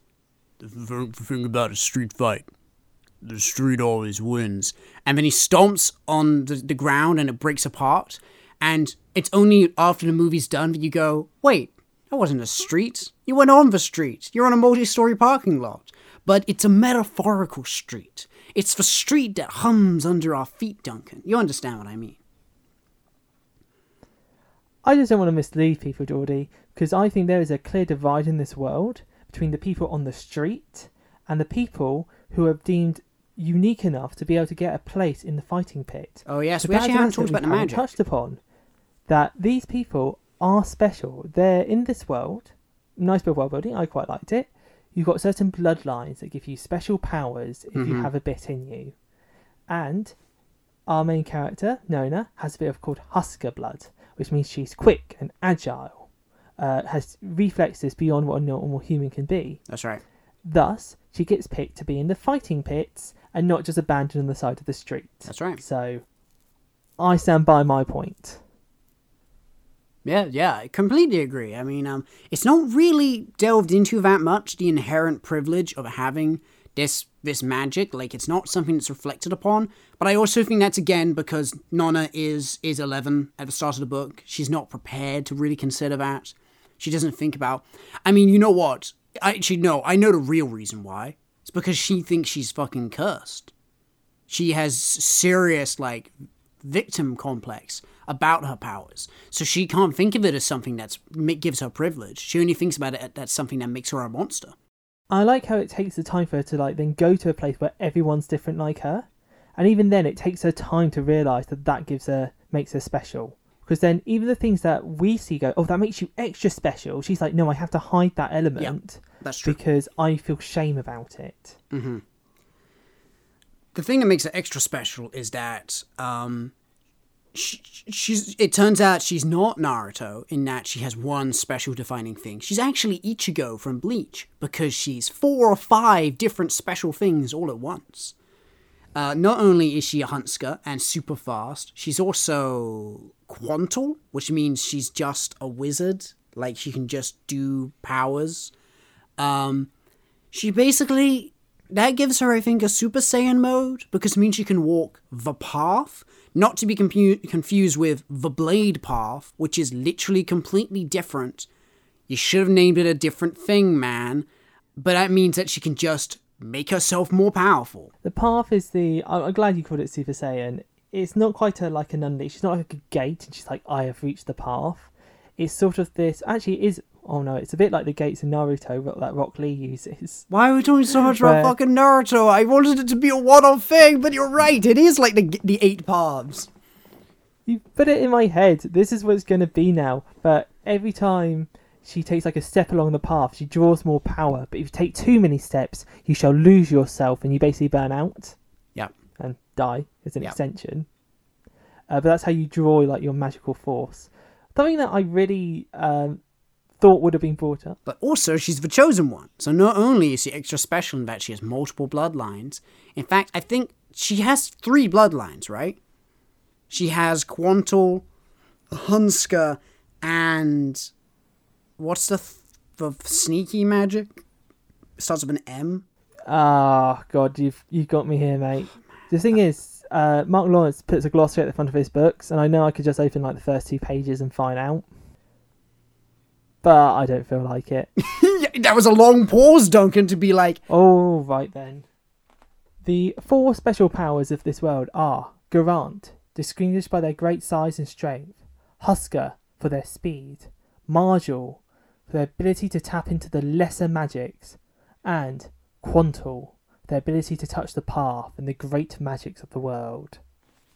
The th- thing about a street fight, the street always wins. And then he stomps on the, the ground and it breaks apart. And it's only after the movie's done that you go, wait, that wasn't a street. You went on the street. You're on a multi story parking lot. But it's a metaphorical street. It's the street that hums under our feet, Duncan. You understand what I mean? I just don't want to mislead people, Geordie, because I think there is a clear divide in this world between the people on the street and the people who are deemed unique enough to be able to get a place in the fighting pit. Oh, yes, we actually haven't talked about the magic. touched upon that these people are special. They're in this world. Nice bit of world building. I quite liked it. You've got certain bloodlines that give you special powers if you Mhm. have a bit in you, and our main character Nona has a bit of called Hunska blood, which means she's quick and agile, uh, has reflexes beyond what a normal human can be. That's right. Thus, she gets picked to be in the fighting pits and not just abandoned on the side of the street. That's right. So, I stand by my point. Yeah, yeah, I completely agree. I mean, um, it's not really delved into that much the inherent privilege of having this this magic. Like, it's not something that's reflected upon. But I also think that's again because Nona is is eleven at the start of the book. She's not prepared to really consider that. She doesn't think about. I mean, you know what? I actually no. I know the real reason why. It's because she thinks she's fucking cursed. She has serious like victim complex about her powers. So she can't think of it as something that gives her privilege. She only thinks about it as something that makes her a monster. I like how it takes the time for her to like then go to a place where everyone's different like her, and even then it takes her time to realize that that gives her makes her special. Because then even the things that we see go, oh, that makes you extra special. She's like, no, I have to hide that element That's true. because I feel shame about it. hmm The thing that makes it extra special is that um, she, she's. It turns out she's not Naruto in that she has one special defining thing. She's actually Ichigo from Bleach because she's four or five different special things all at once. Uh, not only is she a Hunska and super fast, she's also Quantal, which means she's just a wizard. Like she can just do powers. Um, she basically that gives her, I think, a Super Saiyan mode because it means she can walk the path, not to be compu- confused with the Blade Path, which is literally completely different. You should have named it a different thing, man. But that means that she can just make herself more powerful. The path is the. I'm glad you called it Super Saiyan. It's not quite a, like an unleash. She's not like a gate, and she's like, I have reached the path. It's sort of this. Actually, it is. Oh no, it's a bit like the gates in Naruto that Rock Lee uses. Why are we talking so much about fucking Naruto? I wanted it to be a one-off thing, but you're right. It is like the the eight paths. You put it in my head. This is what it's going to be now. But every time she takes like a step along the path, she draws more power. But if you take too many steps, you shall lose yourself, and you basically burn out. Yeah. And die as an Yep. extension. Uh, but that's how you draw like your magical force. Something that I really um, thought would have been brought up. But also, she's the chosen one. So not only is she extra special in that she has multiple bloodlines, in fact, I think she has three bloodlines, right? She has Quantal, Hunska, and what's the th- the sneaky magic? starts with an M. Ah, God, you've you got me here, mate. The thing is, uh, Mark Lawrence puts a glossary at the front of his books, and I know I could just open like the first two pages and find out, but I don't feel like it. That was a long pause, Duncan, to be like, "Oh, right then. The four special powers of this world are Gerant, distinguished by their great size and strength, Hunska for their speed, Marjal for their ability to tap into the lesser magics, and Quantal, their ability to touch the path and the great magics of the world.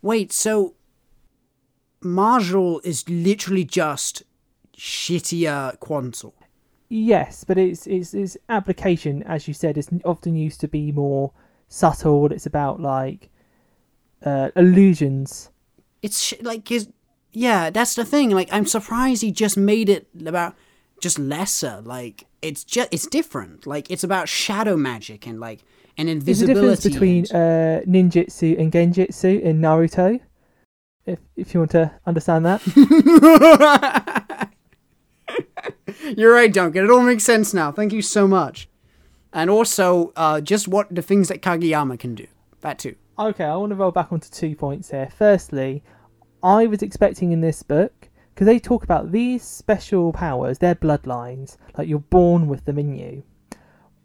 wait, so Marjal is literally just shittier Quantal. Yes, but its its its application, as you said, is often used to be more subtle. It's about like uh, illusions it's sh- like his yeah that's the thing like i'm surprised he just made it about just lesser like it's just it's different like it's about shadow magic and like and There's a difference invisibility between uh, ninjutsu and genjutsu in Naruto. If if you want to understand that, you're right duncan it all makes sense now thank you so much and also uh just what the things that kageyama can do that too okay, I want to roll back onto two points here. Firstly, I was expecting in this book because they talk about these special powers, their bloodlines, like you're born with them in you.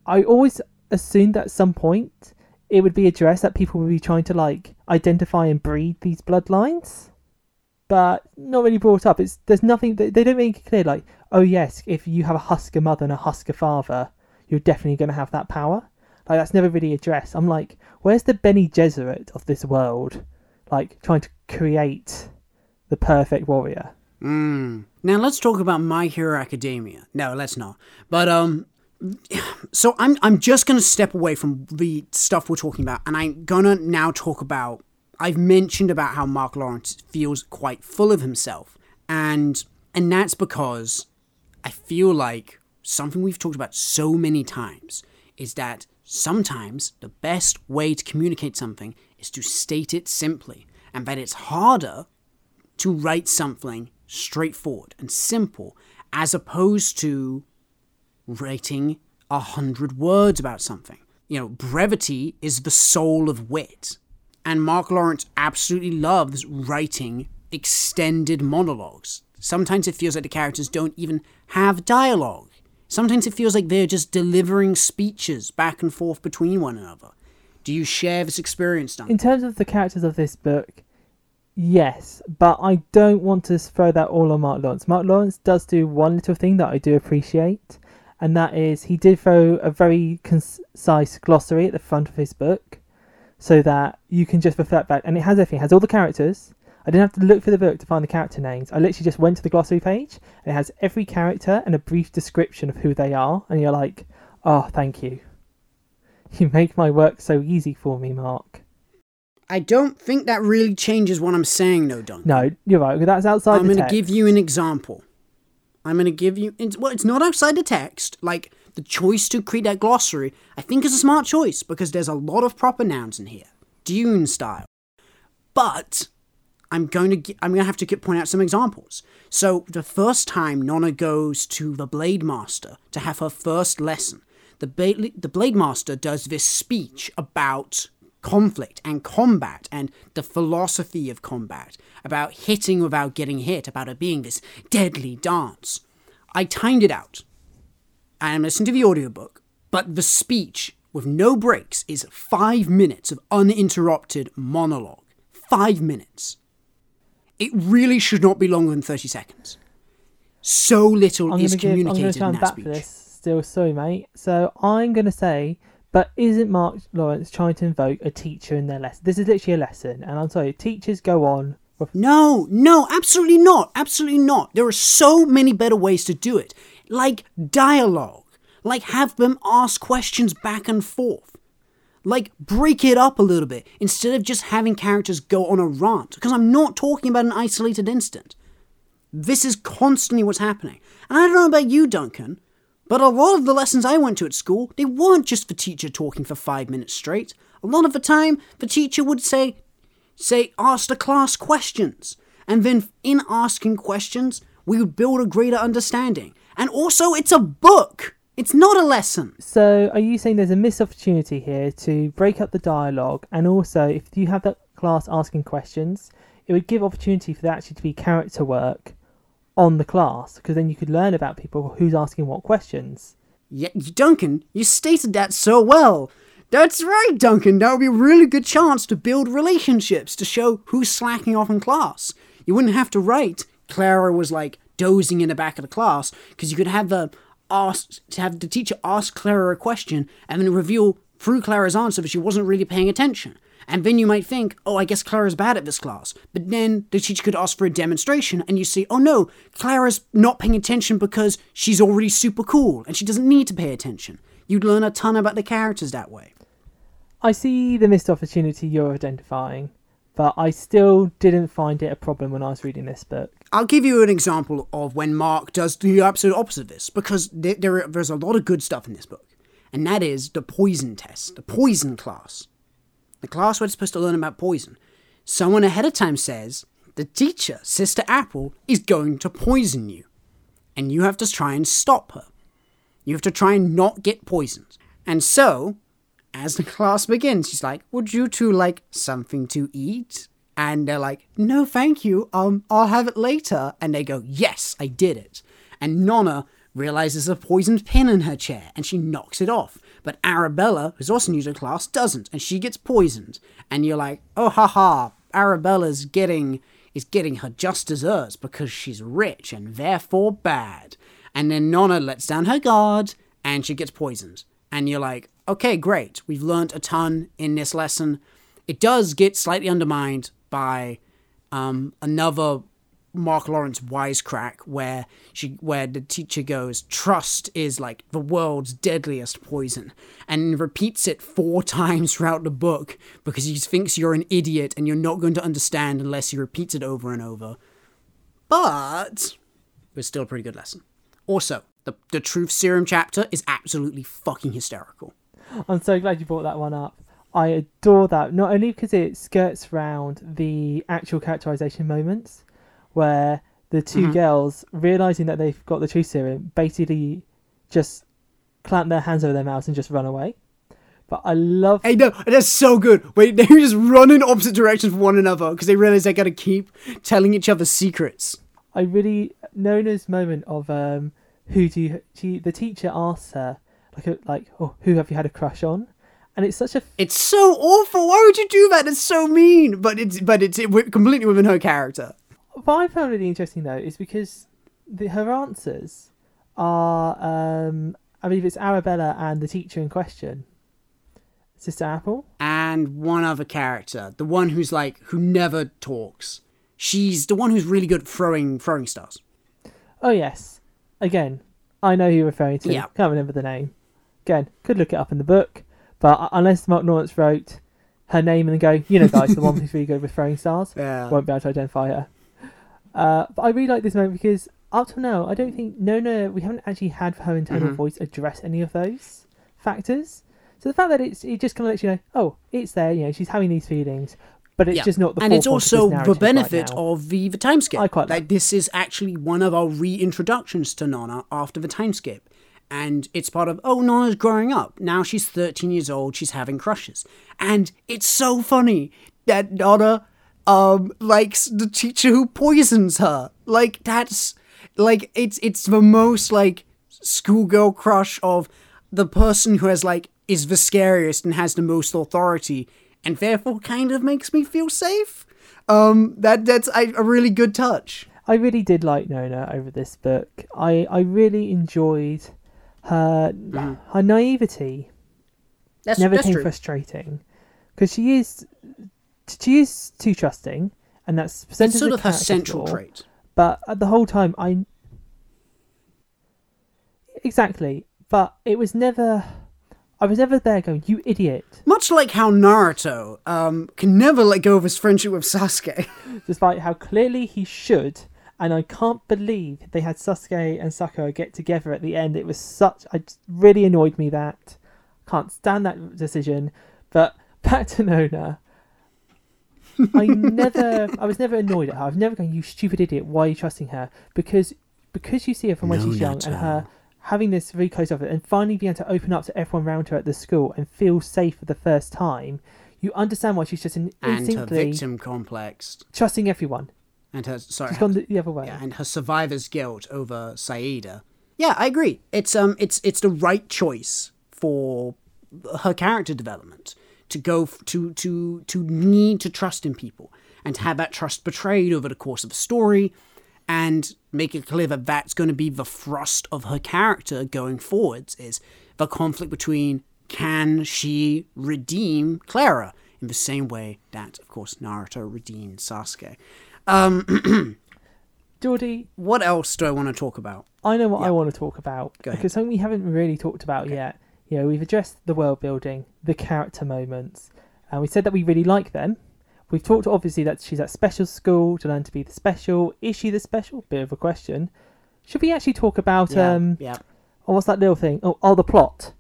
I always assumed at some point it would be addressed that people would be trying to like identify and breed these bloodlines, but not really brought up. It's there's nothing they don't make it clear like oh yes if you have a hunska mother and a hunska father you're definitely going to have that power. Like that's never really addressed. I'm like, where's the Bene Gesserit of this world? Like trying to create the perfect warrior. Mm. Now let's talk about My Hero Academia. No, let's not. But um, so I'm I'm just gonna step away from the stuff we're talking about, and I'm gonna now talk about. I've mentioned about how Mark Lawrence feels quite full of himself, and and that's because I feel like something we've talked about so many times is that sometimes the best way to communicate something is to state it simply, and that it's harder to write something straightforward and simple as opposed to writing a hundred words about something. You know, brevity is the soul of wit. And Mark Lawrence absolutely loves writing extended monologues. Sometimes it feels like the characters don't even have dialogue. Sometimes it feels like they're just delivering speeches back and forth between one another. Do you share this experience, Duncan? In terms of the characters of this book, yes, but I don't want to throw that all on Mark Lawrence. Mark Lawrence does do one little thing that I do appreciate, and that is he did throw a very concise glossary at the front of his book so that you can just reflect back. And it has everything, it has all the characters. I didn't have to look for the book to find the character names. I literally just went to the glossary page and it has every character and a brief description of who they are. And you're like, oh, thank you. You make my work so easy for me, Mark. I don't think that really changes what I'm saying, though, Don. No, you're right. That's outside I'm the going to give you an example. I'm going to give you. It's, well, it's not outside the text. Like the choice to create that glossary, I think is a smart choice because there's a lot of proper nouns in here, Dune style. But I'm going to I'm going to have to get, point out some examples. So the first time Nona goes to the Blade Master to have her first lesson, the ba- the Blade Master does this speech about conflict and combat and the philosophy of combat, about hitting without getting hit, about it being this deadly dance. I timed it out. I am listening to the audiobook, but the speech with no breaks is five minutes of uninterrupted monologue. Five minutes. It really should not be longer than 30 seconds. So little is give, communicated in that back speech. for this. Still, sorry, mate. So I'm going to say, but isn't Mark Lawrence trying to invoke a teacher in their lesson? This is literally a lesson, and I'm sorry, teachers go on. No, no, absolutely not. Absolutely not. There are so many better ways to do it. Like dialogue. Like have them ask questions back and forth. Like break it up a little bit instead of just having characters go on a rant. Because I'm not talking about an isolated instant. This is constantly what's happening. And I don't know about you, Duncan, but a lot of the lessons I went to at school, they weren't just the teacher talking for five minutes straight. A lot of the time, the teacher would say, say, ask the class questions. And then in asking questions, we would build a greater understanding. And also, it's a book. It's not a lesson. so are you saying there's a missed opportunity here to break up the dialogue, and also if you have that class asking questions, it would give opportunity for that actually to be character work on the class, because then you could learn about people who's asking what questions. Yeah, Duncan, you stated that so well. That's right, Duncan. That would be a really good chance to build relationships, to show who's slacking off in class. You wouldn't have to write Clara was like dozing in the back of the class, because you could have the ask to have the teacher ask Clara a question and then reveal through Clara's answer that she wasn't really paying attention. And then you might think, oh, I guess Clara's bad at this class. But then the teacher could ask for a demonstration, and you see, oh no, Clara's not paying attention because she's already super cool and she doesn't need to pay attention. You'd learn a ton about the characters that way. I see the missed opportunity you're identifying, but I still didn't find it a problem when I was reading this book. I'll give you an example of when Mark does the absolute opposite of this, because there, there, there's a lot of good stuff in this book, and that is the poison test, the poison class. The class where it's supposed to learn about poison. Someone ahead of time says, the teacher, Sister Apple, is going to poison you, and you have to try and stop her. You have to try and not get poisoned. And so, as the class begins, she's like, Would you two like something to eat? And they're like, No, thank you. Um, I'll have it later. And they go, Yes, I did it. And Nona realizes a poisoned pin in her chair and she knocks it off. But Arabella, who's also new to class, doesn't, and she gets poisoned. And you're like, Oh ha ha, Arabella's getting is getting her just desserts because she's rich and therefore bad. And then Nona lets down her guard and she gets poisoned. And you're like, okay, great. We've learnt a ton in this lesson. It does get slightly undermined by um, another Mark Lawrence wisecrack where she where the teacher goes, trust is like the world's deadliest poison, and repeats it four times throughout the book because he thinks you're an idiot and you're not going to understand unless he repeats it over and over. But it was still a pretty good lesson. Also, the, the truth serum chapter is absolutely fucking hysterical. I'm so glad you brought that one up. I adore that, not only because it skirts around the actual characterization moments where the 2 girls, realizing that they've got the truth serum, basically just clamp their hands over their mouths and just run away. But I love Hey, no, that's so good. Wait, they just run in opposite directions from one another because they realize they gotta keep telling each other secrets. I really Nona's moment of um who do you she the teacher asks her like like oh who have you had a crush on and it's such a It's so awful. Why would you do that? It's so mean. But it's but it's wi- completely within her character. What I found really interesting though is because the, her answers are um I believe it's Arabella and the teacher in question Sister Apple And one other character, the one who's like who never talks, She's the one who's really good at throwing throwing stars. Oh yes. Again, I know who you're referring to. Yeah. Can't remember the name. Again, could look it up in the book, but unless Mark Lawrence wrote her name and then go, you know, guys, the one who's really good with throwing stars, Yeah. won't be able to identify her. Uh, but I really like this moment because up till now, I don't think Nona, we haven't actually had her internal Mhm. voice address any of those factors. So the fact that it's it just kind of lets you know, oh, it's there, you know, she's having these feelings, but it's Yeah. just not the and it's forefront of this also the narrative right benefit of the, the timescape. I quite that like- this is actually one of our reintroductions to Nona after the timescape. And it's part of, oh, Nona's growing up. Now she's 13 years old, she's having crushes. And it's so funny that Nona um likes the teacher who poisons her. Like that's like it's it's the most like schoolgirl crush of the person who has like is the scariest and has the most authority and therefore kind of makes me feel safe. Um that that's a, a really good touch. I really did like Nona over this book. I, I really enjoyed her her naivety. That's, Never that's came true. frustrating because she is she is too trusting, and that's It's sort of her central flaw, trait. But at the whole time, I exactly. But it was never. I was never there going, "You idiot!" Much like how Naruto um, can never let go of his friendship with Sasuke. despite how clearly he should. And I can't believe they had Sasuke and Sakura get together at the end. It was such. I really annoyed me that. Can't stand that decision. But back to Nona. I never. I was never annoyed at her. I've never going, "You stupid idiot! Why are you trusting her?" Because because you see her from when she's young and her having this really close of it and finally being able to open up to everyone around her at the school and feel safe for the first time, you understand why she's just in- and her instinctively victim complex. trusting everyone. And her sorry, She's gone the, the other way. yeah, and her survivor's guilt over Saida. Yeah, I agree. It's um, it's it's the right choice for her character development to go f- to to to need to trust in people and to have that trust betrayed over the course of a story, and make it clear that that's going to be the thrust of her character going forwards is the conflict between can she redeem Clara in the same way that, of course, Naruto redeemed Sasuke. Um, Geordie, What else do I want to talk about? I know what I want to talk about Go ahead. because something we haven't really talked about yet. You know, we've addressed the world building, the character moments, and we said that we really like them. We've talked obviously that she's at special school to learn to be the special. Is she the special? Bit of a question. Should we actually talk about Yeah, um? yeah. Oh, what's that little thing? Oh, oh, the plot.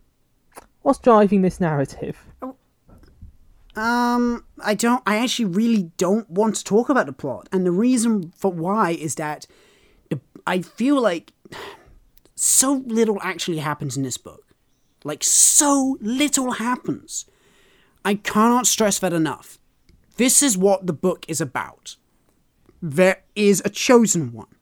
What's driving this narrative? Um, I don't. I actually really don't want to talk about the plot, and the reason for why is that I feel like so little actually happens in this book. Like so little happens. I cannot stress that enough. This is what the book is about. There is a chosen one.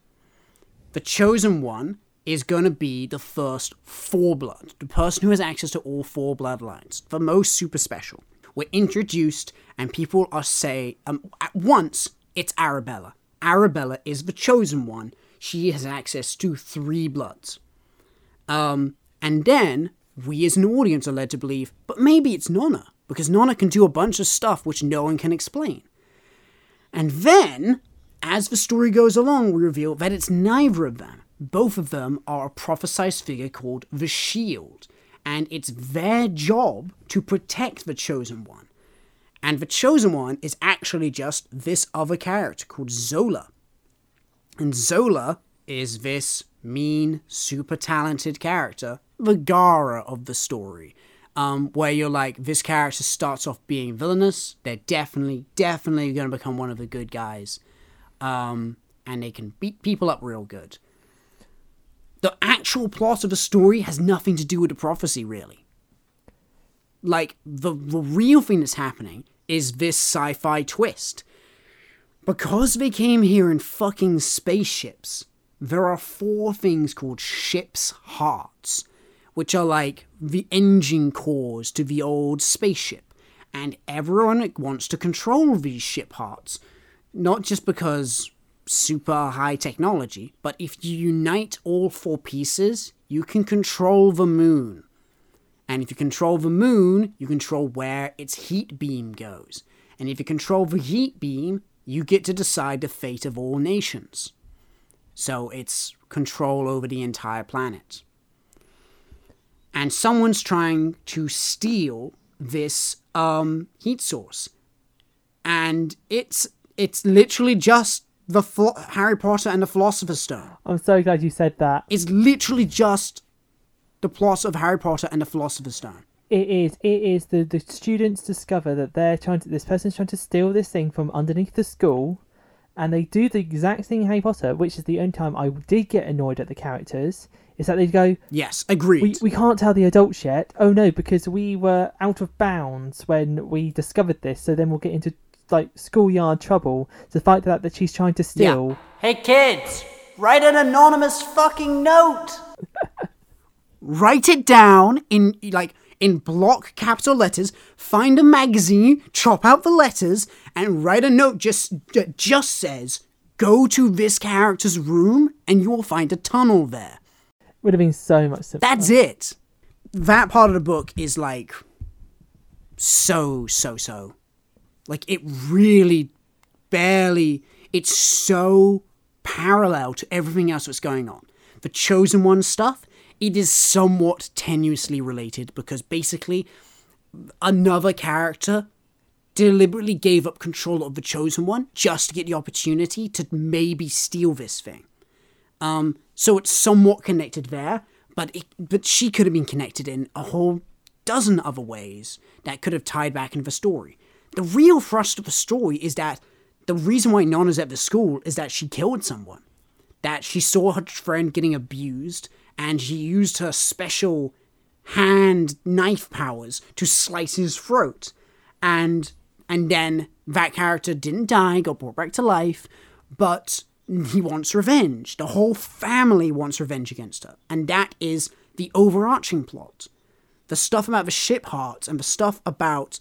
The chosen one is going to be the first four blood, the person who has access to all four bloodlines, the most super special. We're introduced, and people are say um, at once it's Arabella. Arabella is the chosen one. She has access to three bloods. Um, and then we as an audience are led to believe, but maybe it's Nona, because Nona can do a bunch of stuff which no one can explain. And then, as the story goes along, we reveal that it's neither of them. Both of them are a prophesized figure called the Shield, and it's their job to protect the Chosen One. And the Chosen One is actually just this other character called Zole. And Zole is this mean, super talented character, the Gaara of the story. Um, where you're like, this character starts off being villainous, they're definitely, definitely going to become one of the good guys. Um, and they can beat people up real good. The actual plot of the story has nothing to do with the prophecy, really. Like, the, the real thing that's happening is this sci fi twist. Because they came here in fucking spaceships, there are four things called ship's hearts, which are like the engine cores to the old spaceship. And everyone wants to control these ship parts, not just because super high technology, but if you unite all four pieces, you can control the moon. And if you control the moon, you control where its heat beam goes. And if you control the heat beam, you get to decide the fate of all nations. So it's control over the entire planet. And someone's trying to steal this um, heat source. And it's it's literally just the Ph- Harry Potter and the Philosopher's Stone. I'm so glad you said that. It's literally just the plot of Harry Potter and the Philosopher's Stone. It is. It is. The the students discover that they're trying to. This person's trying to steal this thing from underneath the school, and they do the exact thing in Harry Potter, which is the only time I did get annoyed at the characters. Is that they go, Yes, agreed. we, we can't tell the adults yet. Oh no, because we were out of bounds when we discovered this. So then we'll get into like schoolyard trouble. The fact that that she's trying to steal. Hey kids, write an anonymous fucking note. write it down in like in block capital letters. Find a magazine, chop out the letters, and write a note just that just says go to this character's room and you will find a tunnel there. Would have been so much simpler. That's it. That part of the book is like so so so. Like it really barely it's so parallel to everything else that's going on. The chosen one stuff, it is somewhat tenuously related because basically another character deliberately gave up control of the chosen one just to get the opportunity to maybe steal this thing. Um, so it's somewhat connected there, but it, but she could have been connected in a whole dozen other ways that could have tied back into the story. The real thrust of the story is that the reason why Nona's at the school is that she killed someone, that she saw her friend getting abused, and she used her special hand knife powers to slice his throat, and and then that character didn't die, got brought back to life, but he wants revenge. The whole family wants revenge against her. And that is the overarching plot. The stuff about the ship hearts and the stuff about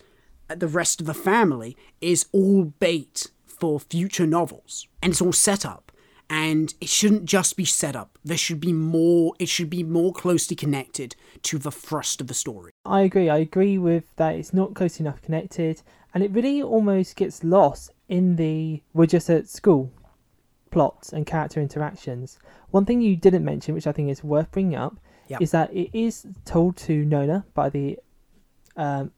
the rest of the family is all bait for future novels. And it's all set up. And it shouldn't just be set up. There should be more it should be more closely connected to the thrust of the story. I agree. I agree with that. It's not close enough connected, and it really almost gets lost in the we're just at school plots and character interactions. One thing you didn't mention, which I think is worth bringing up, Yep. is that it is told to Nona by the um,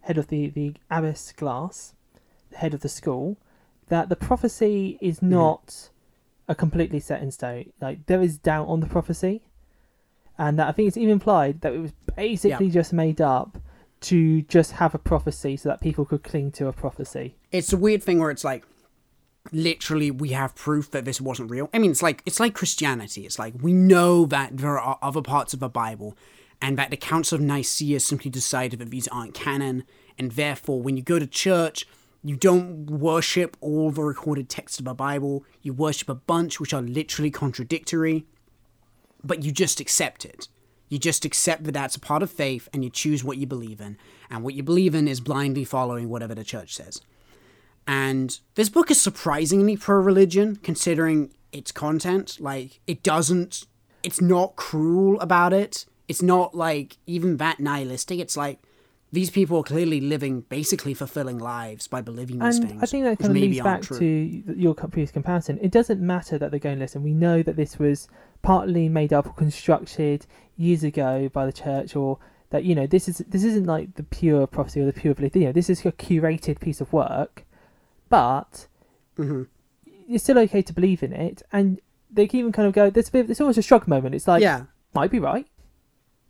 head of the the Abbess Glass, the head of the school, that the prophecy is not a completely set in stone. Like there is doubt on the prophecy, and that I think it's even implied that it was basically just made up to just have a prophecy so that people could cling to a prophecy. it's a weird thing where it's like literally we have proof that this wasn't real i mean it's like it's like christianity it's like we know that there are other parts of the bible and that the council of nicaea simply decided that these aren't canon and therefore when you go to church you don't worship all the recorded texts of the bible you worship a bunch which are literally contradictory but you just accept it. You just accept that that's a part of faith and you choose what you believe in. And what you believe in is blindly following whatever the church says. And this book is surprisingly pro religion considering its content. Like, it doesn't, it's not cruel about it. It's not like even that nihilistic. It's like these people are clearly living basically fulfilling lives by believing these And things. I think that kind of leads back true. to your previous comparison. It doesn't matter that they're going listen. We know that this was partly made up or constructed years ago by the church, or that you know this is this isn't like the pure prophecy or the pure belief. You know, this is a curated piece of work, but Mhm. it's still okay to believe in it. And they can even kind of go. There's a bit, it's almost a shrug moment. It's like, yeah. might be right,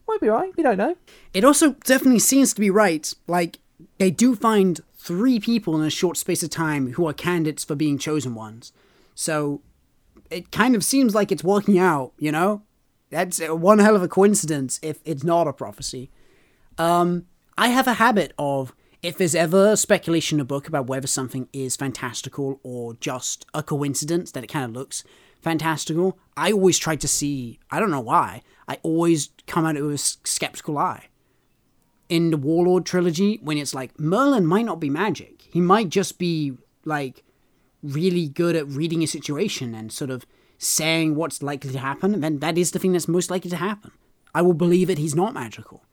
might be right. We don't know. It also definitely seems to be right. Like, they do find three people in a short space of time who are candidates for being chosen ones. So, it kind of seems like it's working out, you know? That's one hell of a coincidence if it's not a prophecy. Um, I have a habit of, if there's ever speculation in a book about whether something is fantastical or just a coincidence that it kind of looks fantastical, I always try to see, I don't know why, I always come at it with a skeptical eye in the Warlord trilogy when it's like Merlin might not be magic. He might just be like really good at reading a situation and sort of saying what's likely to happen, then that is the thing that's most likely to happen. I will believe that he's not magical.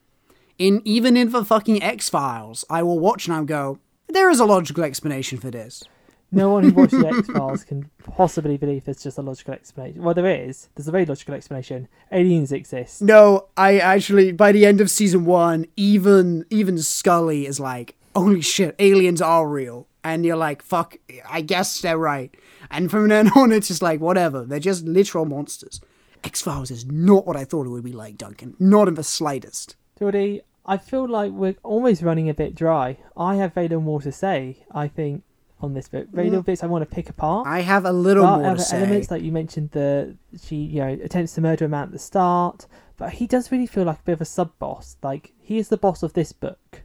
In even in the fucking X Files, I will watch and I'll go, there is a logical explanation for this. No one who watched the X Files can possibly believe there's just a logical explanation. Well, there is. There's a very logical explanation. Aliens exist. No, I actually by the end of season one, even even Scully is like, "Holy shit, aliens are real," and you're like, "Fuck, I guess they're right." And from then on, it's just like whatever. They're just literal monsters. X Files is not what I thought it would be like, Duncan. Not in the slightest. Geordie, I feel like we're almost running a bit dry. I have very little more to say. I think on this book, very mm. little bits I want to pick apart. I have a little are more to other say. elements like you mentioned the she you know attempts to murder a man at the start, but he does really feel like a bit of a sub boss. Like he is the boss of this book.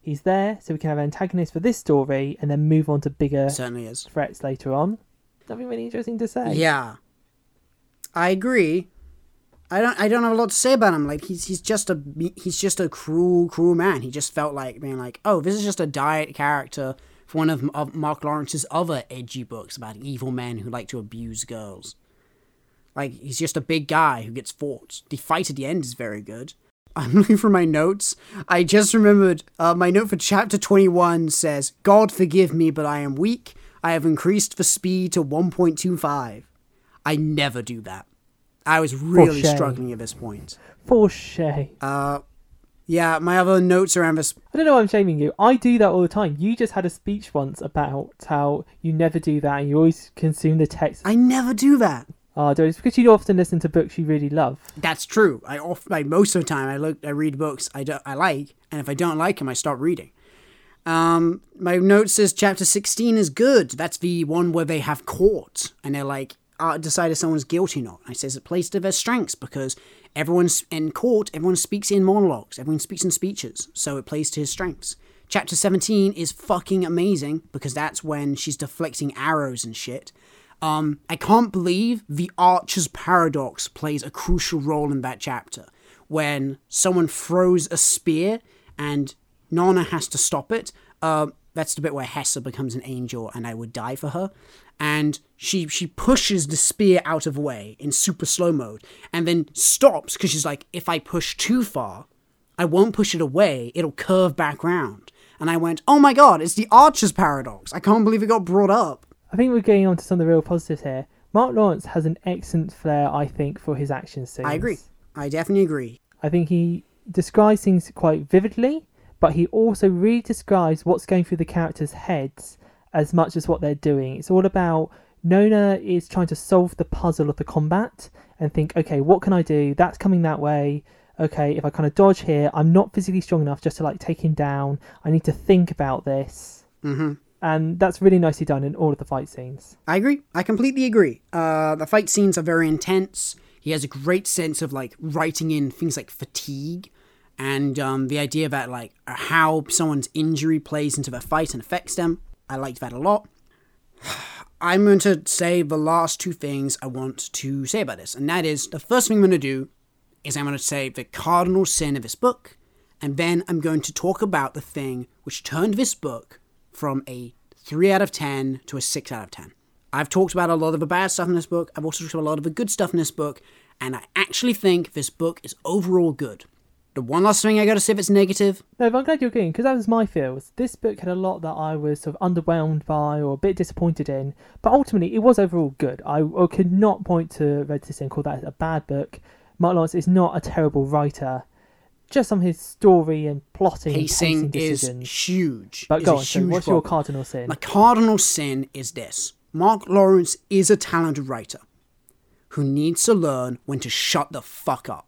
He's there so we can have an antagonist for this story and then move on to bigger certainly is. threats later on. Nothing really interesting to say. Yeah, I agree. I don't. I don't have a lot to say about him. Like he's he's just a he's just a cruel cruel man. He just felt like being like, oh, this is just a diet character for one of, of Mark Lawrence's other edgy books about evil men who like to abuse girls. Like he's just a big guy who gets fought. The fight at the end is very good. I'm looking for my notes. I just remembered uh, my note for chapter 21 says, God forgive me, but I am weak. I have increased the speed to 1.25. I never do that. I was really struggling at this point. For shame. Uh, yeah, my other notes around this. I don't know why I'm shaming you. I do that all the time. You just had a speech once about how you never do that and you always consume the text. I never do that. Oh, do it's because you often listen to books you really love. That's true. I often, like most of the time I look, I read books I don't, I like, and if I don't like them, I stop reading. Um, my note says chapter sixteen is good. That's the one where they have court and they're like decide if someone's guilty or not. I says it plays to their strengths because everyone's in court. Everyone speaks in monologues. Everyone speaks in speeches, so it plays to his strengths. Chapter seventeen is fucking amazing because that's when she's deflecting arrows and shit. Um, I can't believe the Archer's Paradox plays a crucial role in that chapter. When someone throws a spear and Nona has to stop it. Uh, that's the bit where Hessa becomes an angel and I would die for her. And she she pushes the spear out of the way in super slow mode and then stops because she's like, if I push too far, I won't push it away, it'll curve back round. And I went, oh my god, it's the Archer's Paradox. I can't believe it got brought up. I think we're getting on to some of the real positives here. Mark Lawrence has an excellent flair, I think, for his action scenes. I agree. I definitely agree. I think he describes things quite vividly, but he also really describes what's going through the characters' heads as much as what they're doing. It's all about Nona is trying to solve the puzzle of the combat and think, okay, what can I do? That's coming that way. Okay, if I kind of dodge here, I'm not physically strong enough just to like take him down. I need to think about this. hmm And that's really nicely done in all of the fight scenes. I agree. I completely agree. Uh, the fight scenes are very intense. He has a great sense of like writing in things like fatigue and um, the idea that like how someone's injury plays into their fight and affects them. I liked that a lot. I'm going to say the last two things I want to say about this, and that is the first thing I'm going to do is I'm going to say the cardinal sin of this book, and then I'm going to talk about the thing which turned this book from a 3 out of 10 to a 6 out of 10. I've talked about a lot of the bad stuff in this book, I've also talked about a lot of the good stuff in this book, and I actually think this book is overall good. The one last thing I gotta say it's negative No, but I'm glad you're agreeing because that was my feels. This book had a lot that I was sort of underwhelmed by or a bit disappointed in, but ultimately it was overall good. I, I could not point to Red Sister and call that a bad book. Mark Lawrence is not a terrible writer. Just on his story and plotting, pacing pacing is huge. But go on. So what's your cardinal sin? My cardinal sin is this Mark Lawrence is a talented writer who needs to learn when to shut the fuck up.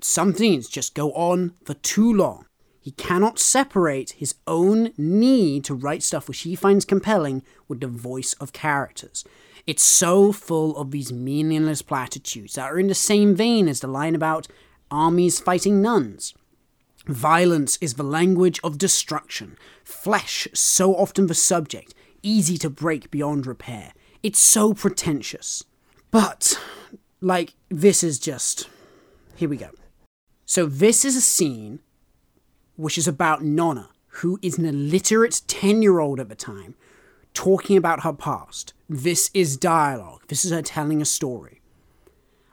Some things just go on for too long. He cannot separate his own need to write stuff which he finds compelling with the voice of characters. It's so full of these meaningless platitudes that are in the same vein as the line about armies fighting nuns. Violence is the language of destruction, flesh so often the subject, easy to break beyond repair. It's so pretentious. But, like, this is just. Here we go. So, this is a scene which is about Nona, who is an illiterate 10 year old at the time, talking about her past. This is dialogue. This is her telling a story.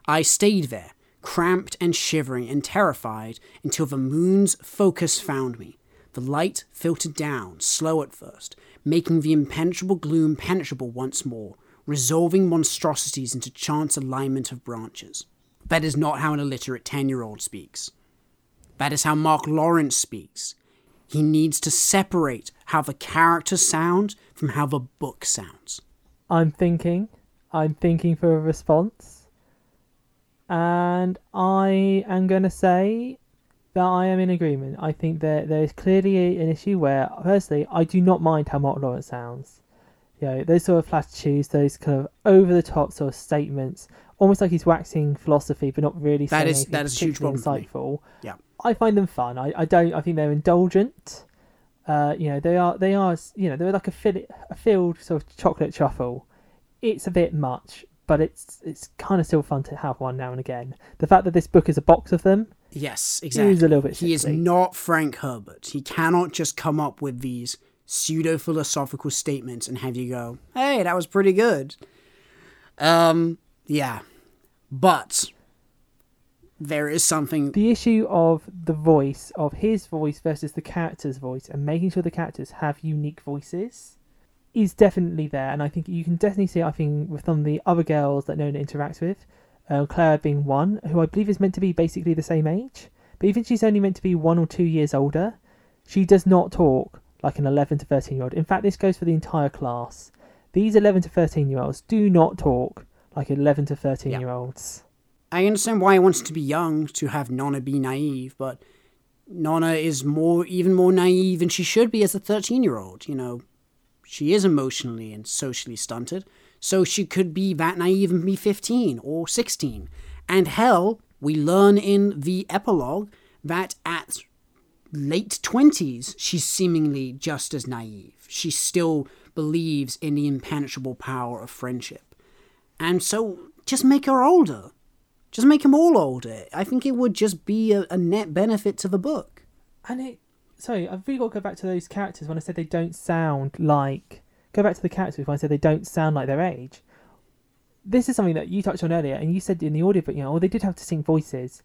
I stayed there, cramped and shivering and terrified, until the moon's focus found me. The light filtered down, slow at first, making the impenetrable gloom penetrable once more, resolving monstrosities into chance alignment of branches. That is not how an illiterate 10 year old speaks. That is how Mark Lawrence speaks. He needs to separate how the character sounds from how the book sounds. I'm thinking. I'm thinking for a response. And I am going to say that I am in agreement. I think that there is clearly an issue where, firstly, I do not mind how Mark Lawrence sounds. You know, those sort of platitudes, those kind of over the top sort of statements, almost like he's waxing philosophy, but not really That is- that is a huge problem insightful. Yeah. I find them fun. I, I don't. I think they're indulgent. Uh, you know, they are. They are. You know, they're like a, fil- a filled sort of chocolate truffle. It's a bit much, but it's it's kind of still fun to have one now and again. The fact that this book is a box of them Yes, exactly. is a little bit. He is not Frank Herbert. He cannot just come up with these pseudo philosophical statements and have you go, "Hey, that was pretty good." Um, yeah, but there is something. the issue of the voice of his voice versus the character's voice and making sure the characters have unique voices is definitely there. And i think you can definitely see it, i think with some of the other girls that nona interacts with uh, being one who i believe is meant to be basically the same age. But even she's only meant to be one or two years older she does not talk like an 11 to 13 year old. In fact this goes for the entire class. These 11 to 13 year olds do not talk like 11 to 13 Yeah. year olds I understand why he wants to be young to have Nona be naive, but Nona is more, even more naive than she should be as a thirteen-year-old. You know, she is emotionally and socially stunted, so she could be that naive and be fifteen or sixteen. And hell, we learn in the epilogue that at late 20s, she's seemingly just as naive. She still believes in the impenetrable power of friendship. And so just make her older. Just make them all older. I think it would just be a, a net benefit to the book. And it, sorry, I've really got to go back to those characters when I said they don't sound like. Go back to the characters when I said they don't sound like their age. This is something that you touched on earlier, and you said in the audiobook, you know, oh, they did have to sing voices.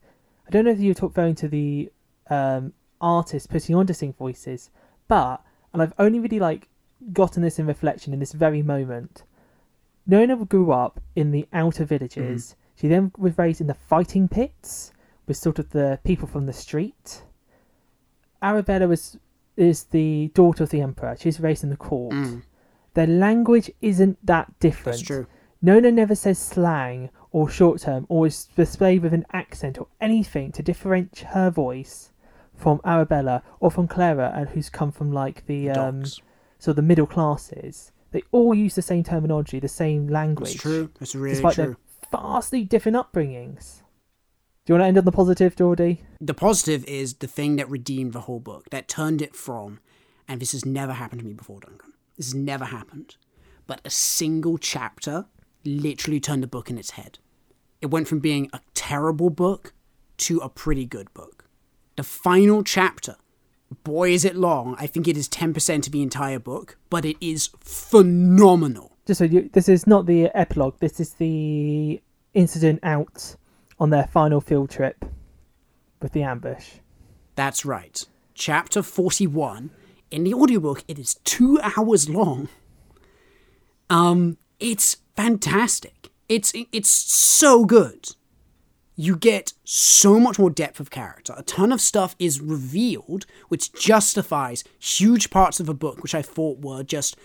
I don't know if you were referring to the um, artist putting on to sing voices, but, and I've only really like gotten this in reflection in this very moment. Nona grew up in the outer villages. She then was raised in the fighting pits with sort of the people from the street. Arabella was is the daughter of the emperor. She's raised in the court. Mm, Their language isn't that different. that's true. Nona never says slang or short term or is displayed with an accent or anything to differentiate her voice from Arabella or from Clara, and who's come from like the um, Dogs. so the middle classes. They all use the same terminology, the same language, That's true. That's really despite true. their vastly different upbringings. Do you want to end on the positive, Geordie? The positive is the thing that redeemed the whole book, that turned it from, and this has never happened to me before, Duncan. This has never happened. But a single chapter literally turned the book in its head. It went from being a terrible book to a pretty good book. The final chapter, boy, is it long. I think it is 10% of the entire book, but it is phenomenal. Just so you, this is not the epilogue. This is the incident out on their final field trip with the ambush. That's right. Chapter 41. In the audiobook, it is two hours long. Um, it's fantastic. It's it's so good. You get so much more depth of character. A ton of stuff is revealed, which justifies huge parts of the book, which I thought were just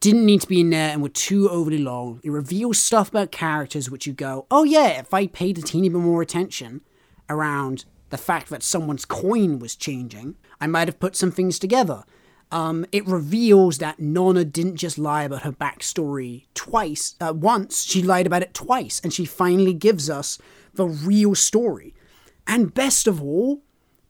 didn't need to be in there and were too overly long. It reveals stuff about characters which you go, oh yeah, if I paid a teeny bit more attention around the fact that someone's coin was changing, I might have put some things together. Um, it reveals that Nona didn't just lie about her backstory twice, uh, once, she lied about it twice, and she finally gives us the real story. And best of all,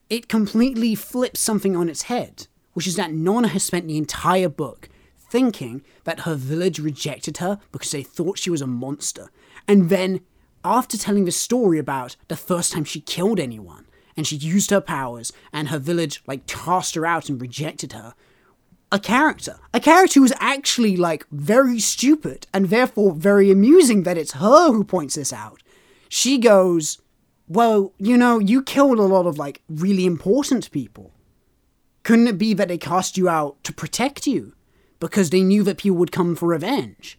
it completely flips something on its head, which is that Nona has spent the entire book thinking that her village rejected her because they thought she was a monster. And then, after telling the story about the first time she killed anyone, and she used her powers, and her village, like, cast her out and rejected her, a character, a character who's actually, like, very stupid, and therefore very amusing that it's her who points this out. She goes, Well, you know, you killed a lot of, like, really important people Couldn't it be that they cast you out to protect you because they knew that people would come for revenge?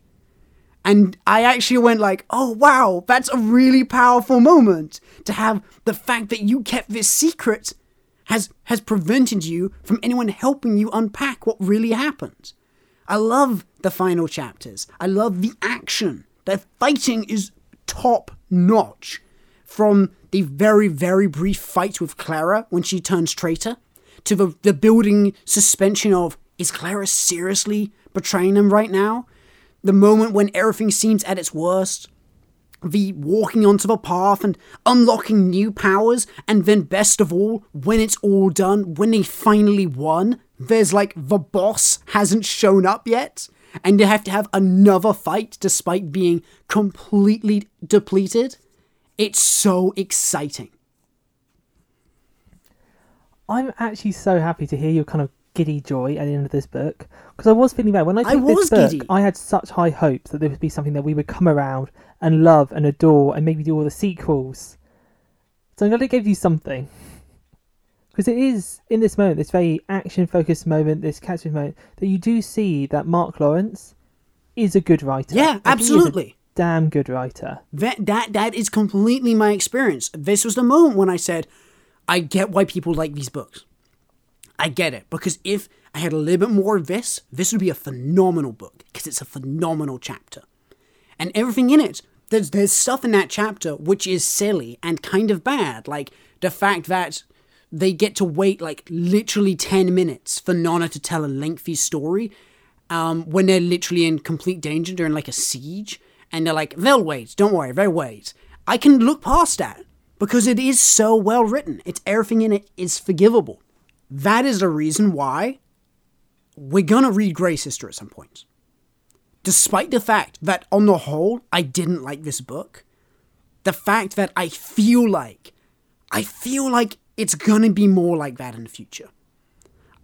And I actually went like, "Oh wow, that's a really powerful moment to have the fact that you kept this secret has has prevented you from anyone helping you unpack what really happened." I love the final chapters. I love the action. The fighting is top notch. From the very, very brief fight with Clara when she turns traitor, to the, the building suspension of is Clara seriously betraying him right now? The moment when everything seems at its worst, the walking onto the path and unlocking new powers, and then best of all, when it's all done, when they finally won, there's like the boss hasn't shown up yet, and you have to have another fight despite being completely depleted. It's so exciting. I'm actually so happy to hear your kind of giddy joy at the end of this book because I was feeling bad when I I took this was book. giddy. I had such high hopes that there would be something that we would come around and love and adore and maybe do all the sequels. So I'm glad it gave you something because it is in this moment, this very action-focused moment, this catching moment that you do see that Mark Lawrence is a good writer. Yeah, Like, he is a absolutely. damn good writer. That that that is completely my experience. This was the moment when I said, I get why people like these books. I get it because if I had a little bit more of this, this would be a phenomenal book because it's a phenomenal chapter, and everything in it. There's there's stuff in that chapter which is silly and kind of bad, like the fact that they get to wait like literally ten minutes for Nona to tell a lengthy story, um, when they're literally in complete danger during like a siege, and they're like, they'll wait, don't worry, they'll wait. I can look past that because it is so well written. It's everything in it is forgivable. That is the reason why we're gonna read Grey Sister at some point. Despite the fact that on the whole I didn't like this book, the fact that I feel like I feel like it's gonna be more like that in the future.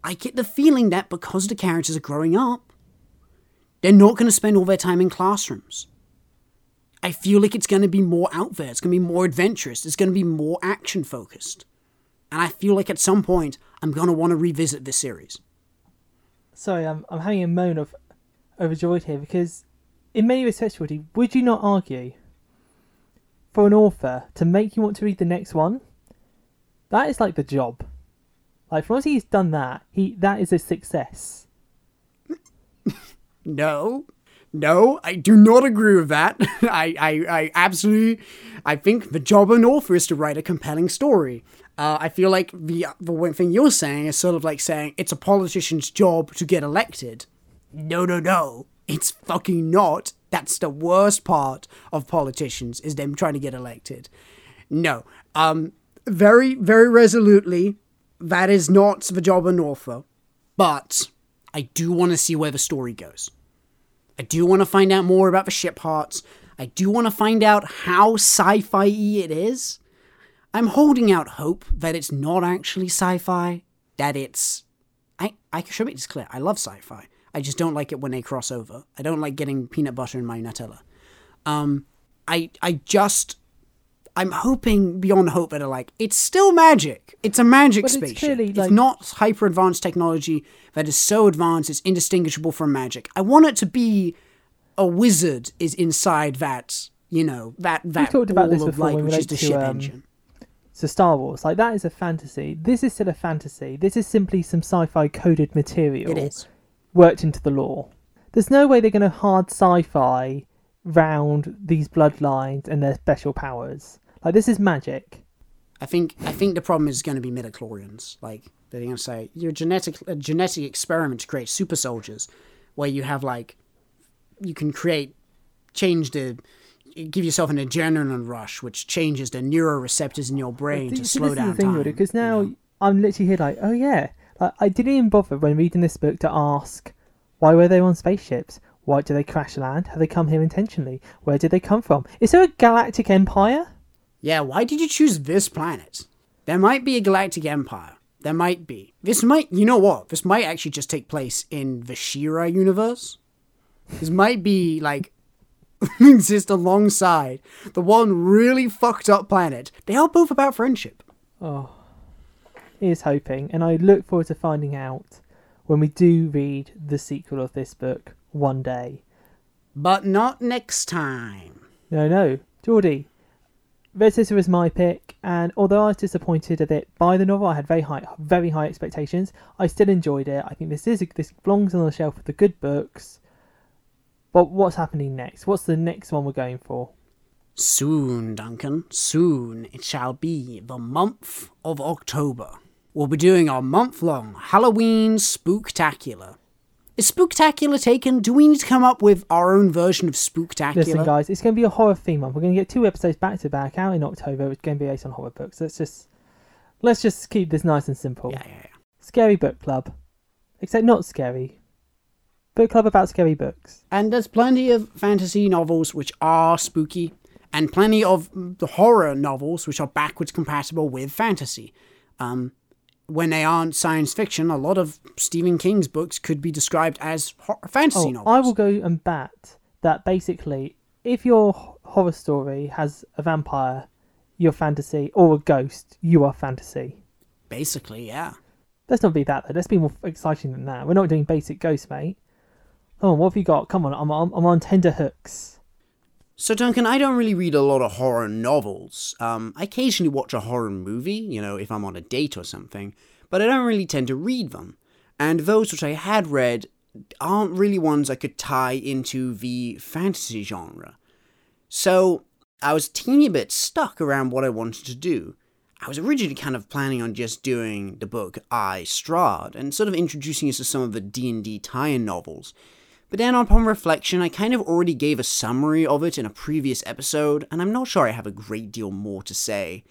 I get the feeling that because the characters are growing up, they're not going to spend all their time in classrooms. I feel like it's going to be more out there. It's going to be more adventurous. It's going to be more action focused. And I feel like at some point, I'm going to want to revisit this series. Sorry, I'm I'm having a moan of overjoyed here because, in many respects, Woody, would you not argue for an author to make you want to read the next one? That is like the job. Like, once he's done that, he that is a success. No, no, I do not agree with that. I, I, I absolutely, I think the job of an author is to write a compelling story. Uh, I feel like the the one thing you're saying is sort of like saying it's a politician's job to get elected. No, no, no, it's fucking not. That's the worst part of politicians is them trying to get elected. No, um, very, very resolutely, that is not the job of an author. But I do want to see where the story goes. I do want to find out more about the ship hearts. I do want to find out how sci fi it is. I'm holding out hope that it's not actually sci fi, that it's. I, I should make this clear. I love sci fi. I just don't like it when they cross over. I don't like getting peanut butter in my Nutella. Um, I, I just. I'm hoping beyond hope that are like, it's still magic. It's a magic But it's spaceship. clearly, it's not hyper advanced technology that is so advanced it's indistinguishable from magic. I want it to be a wizard is inside that, you know, that that talked about this of before light, which is the to, ship um, engine. So Star Wars, like that is a fantasy. This is still a fantasy. This is simply some sci-fi coded material It is. worked into the lore. There's no way they're going to hard sci-fi round these bloodlines and their special powers. Like this is magic. I think I think the problem is going to be midichlorians. Like they're going to say you're a genetic a genetic experiment to create super soldiers, where you have like you can create change the give yourself an adrenaline rush, which changes the neuroreceptors in your brain to slow this is down the thing, time. Because you now know? I'm literally here like, oh yeah. Like, I didn't even bother when reading this book to ask why were they on spaceships? Why did they crash land? Have they come here intentionally? Where did they come from? Is there a galactic empire? Yeah, why did you choose this planet? There might be a galactic empire. There might be. This might, you know what? This might actually just take place in the She-Ra universe. This might be like exist alongside the one really fucked up planet. They are both about friendship. Oh, is hoping, and I look forward to finding out when we do read the sequel of this book one day. But not next time. No, no, Geordie. Red Sister was my pick, and although I was disappointed a bit by the novel, I had very high, very high expectations. I still enjoyed it. I think this is this belongs on the shelf with the good books. But what's happening next? What's the next one we're going for? Soon, Duncan, soon it shall be the month of October. We'll be doing our month long Halloween spooktacular. Is spooktacular taken? Do we need to come up with our own version of spooktacular? Listen, guys, it's going to be a horror theme month. We're going to get two episodes back to back out in October. It's going to be based on horror books. Let's just let's just keep this nice and simple. Yeah, yeah, yeah. Scary book club, except not scary. Book club about scary books. And there's plenty of fantasy novels which are spooky, and plenty of the horror novels which are backwards compatible with fantasy. Um, when they aren't science fiction, a lot of Stephen King's books could be described as hor- fantasy Oh, novels. I will go and bet that basically, if your horror story has a vampire, you're fantasy, or a ghost, you are fantasy. Basically, yeah. Let's not be that though. Let's be more exciting than that. We're not doing basic ghost, mate. Oh, what have you got? Come on, I'm I'm, I'm on tender hooks. So, Duncan, I don't really read a lot of horror novels. Um, I occasionally watch a horror movie, you know, if I'm on a date or something, but I don't really tend to read them. And those which I had read aren't really ones I could tie into the fantasy genre. So, I was teeny bit stuck around what I wanted to do. I was originally kind of planning on just doing the book I Strahd and sort of introducing us to some of the D&D tie-in novels. But then upon reflection, I kind of already gave a summary of it in a previous episode, and I'm not sure I have a great deal more to say.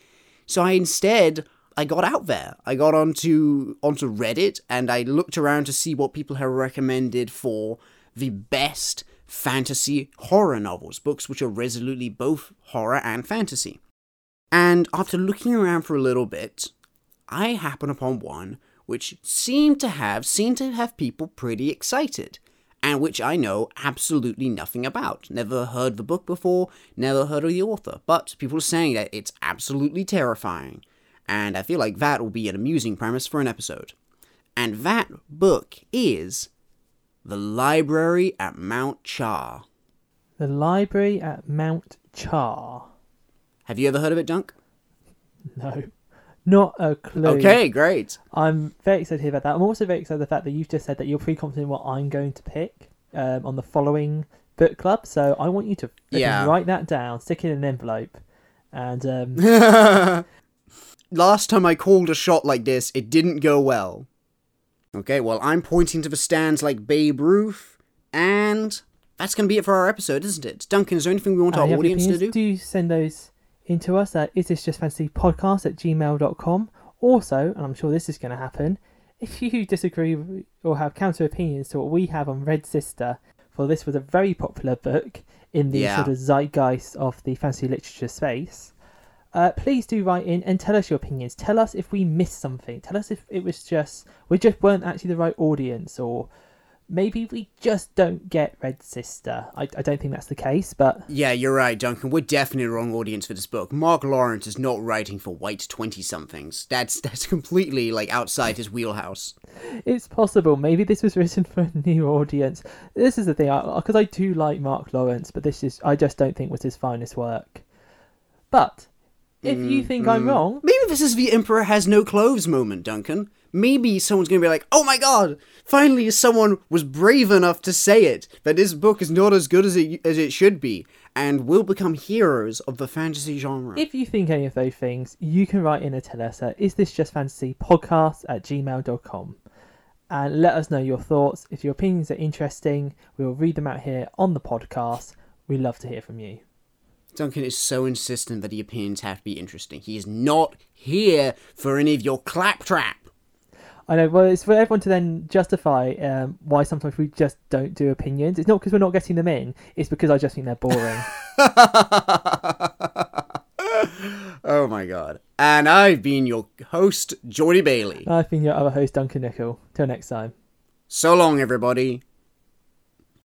So I instead I got out there. I got onto onto Reddit and I looked around to see what people have recommended for the best fantasy horror novels, books which are resolutely both horror and fantasy. And after looking around for a little bit, I happened upon one which seemed to have seemed to have people pretty excited and which I know absolutely nothing about. Never heard the book before, never heard of the author, but people are saying that it's absolutely terrifying, and I feel like that will be an amusing premise for an episode. And that book is The Library at Mount Char. The library at Mount Char. Have you ever heard of it, Dunk? No, not a clue. Okay, great. I'm very excited to hear about that. I'm also very excited the fact that you've just said that you're pretty confident in what I'm going to pick um, on the following book club. So I want you to Yeah. write that down, stick it in an envelope, and um, Last time I called a shot like this, it didn't go well. Okay, well, I'm pointing to the stands like Babe Ruth, and that's going to be it for our episode, isn't it? Duncan, is there anything we want uh, our audience to do? do send those into us at is this just fantasy podcast at gmail.com. Also, and I'm sure this is going to happen, if you disagree or have counter opinions to what we have on Red Sister, for this was a very popular book in the Yeah. sort of zeitgeist of the fantasy literature space. Uh, please do write in and tell us your opinions. Tell us if we missed something. Tell us if it was just we just weren't actually the right audience, or maybe we just don't get Red Sister. I, I don't think that's the case, but Yeah, you're right, Duncan. We're definitely the wrong audience for this book. Mark Lawrence is not writing for white 20 somethings. That's that's completely like outside his wheelhouse. It's possible. Maybe this was written for a new audience. This is the thing, because I, do like Mark Lawrence, but this is I just don't think was his finest work. But if you mm, think I'm mm. wrong, Maybe this is the Emperor has no clothes moment, Duncan. Maybe someone's gonna be like, "Oh my God! Finally, someone was brave enough to say it that this book is not as good as it as it should be, and will become heroes of the fantasy genre." if you think any of those things, you can write in and tell us at is this just fantasy podcast at gmail.com and let us know your thoughts. If your opinions are interesting, we will read them out here on the podcast. We love to hear from you. Duncan is so insistent that the opinions have to be interesting. He is not here for any of your claptrap. I know. Well, it's for everyone to then justify um, why sometimes we just don't do opinions. It's not because we're not getting them in. It's because I just think they're boring. oh my god. And I've been your host, Geordie Bailey. I've been your other host, Duncan Nickel. Till next time. So long, everybody.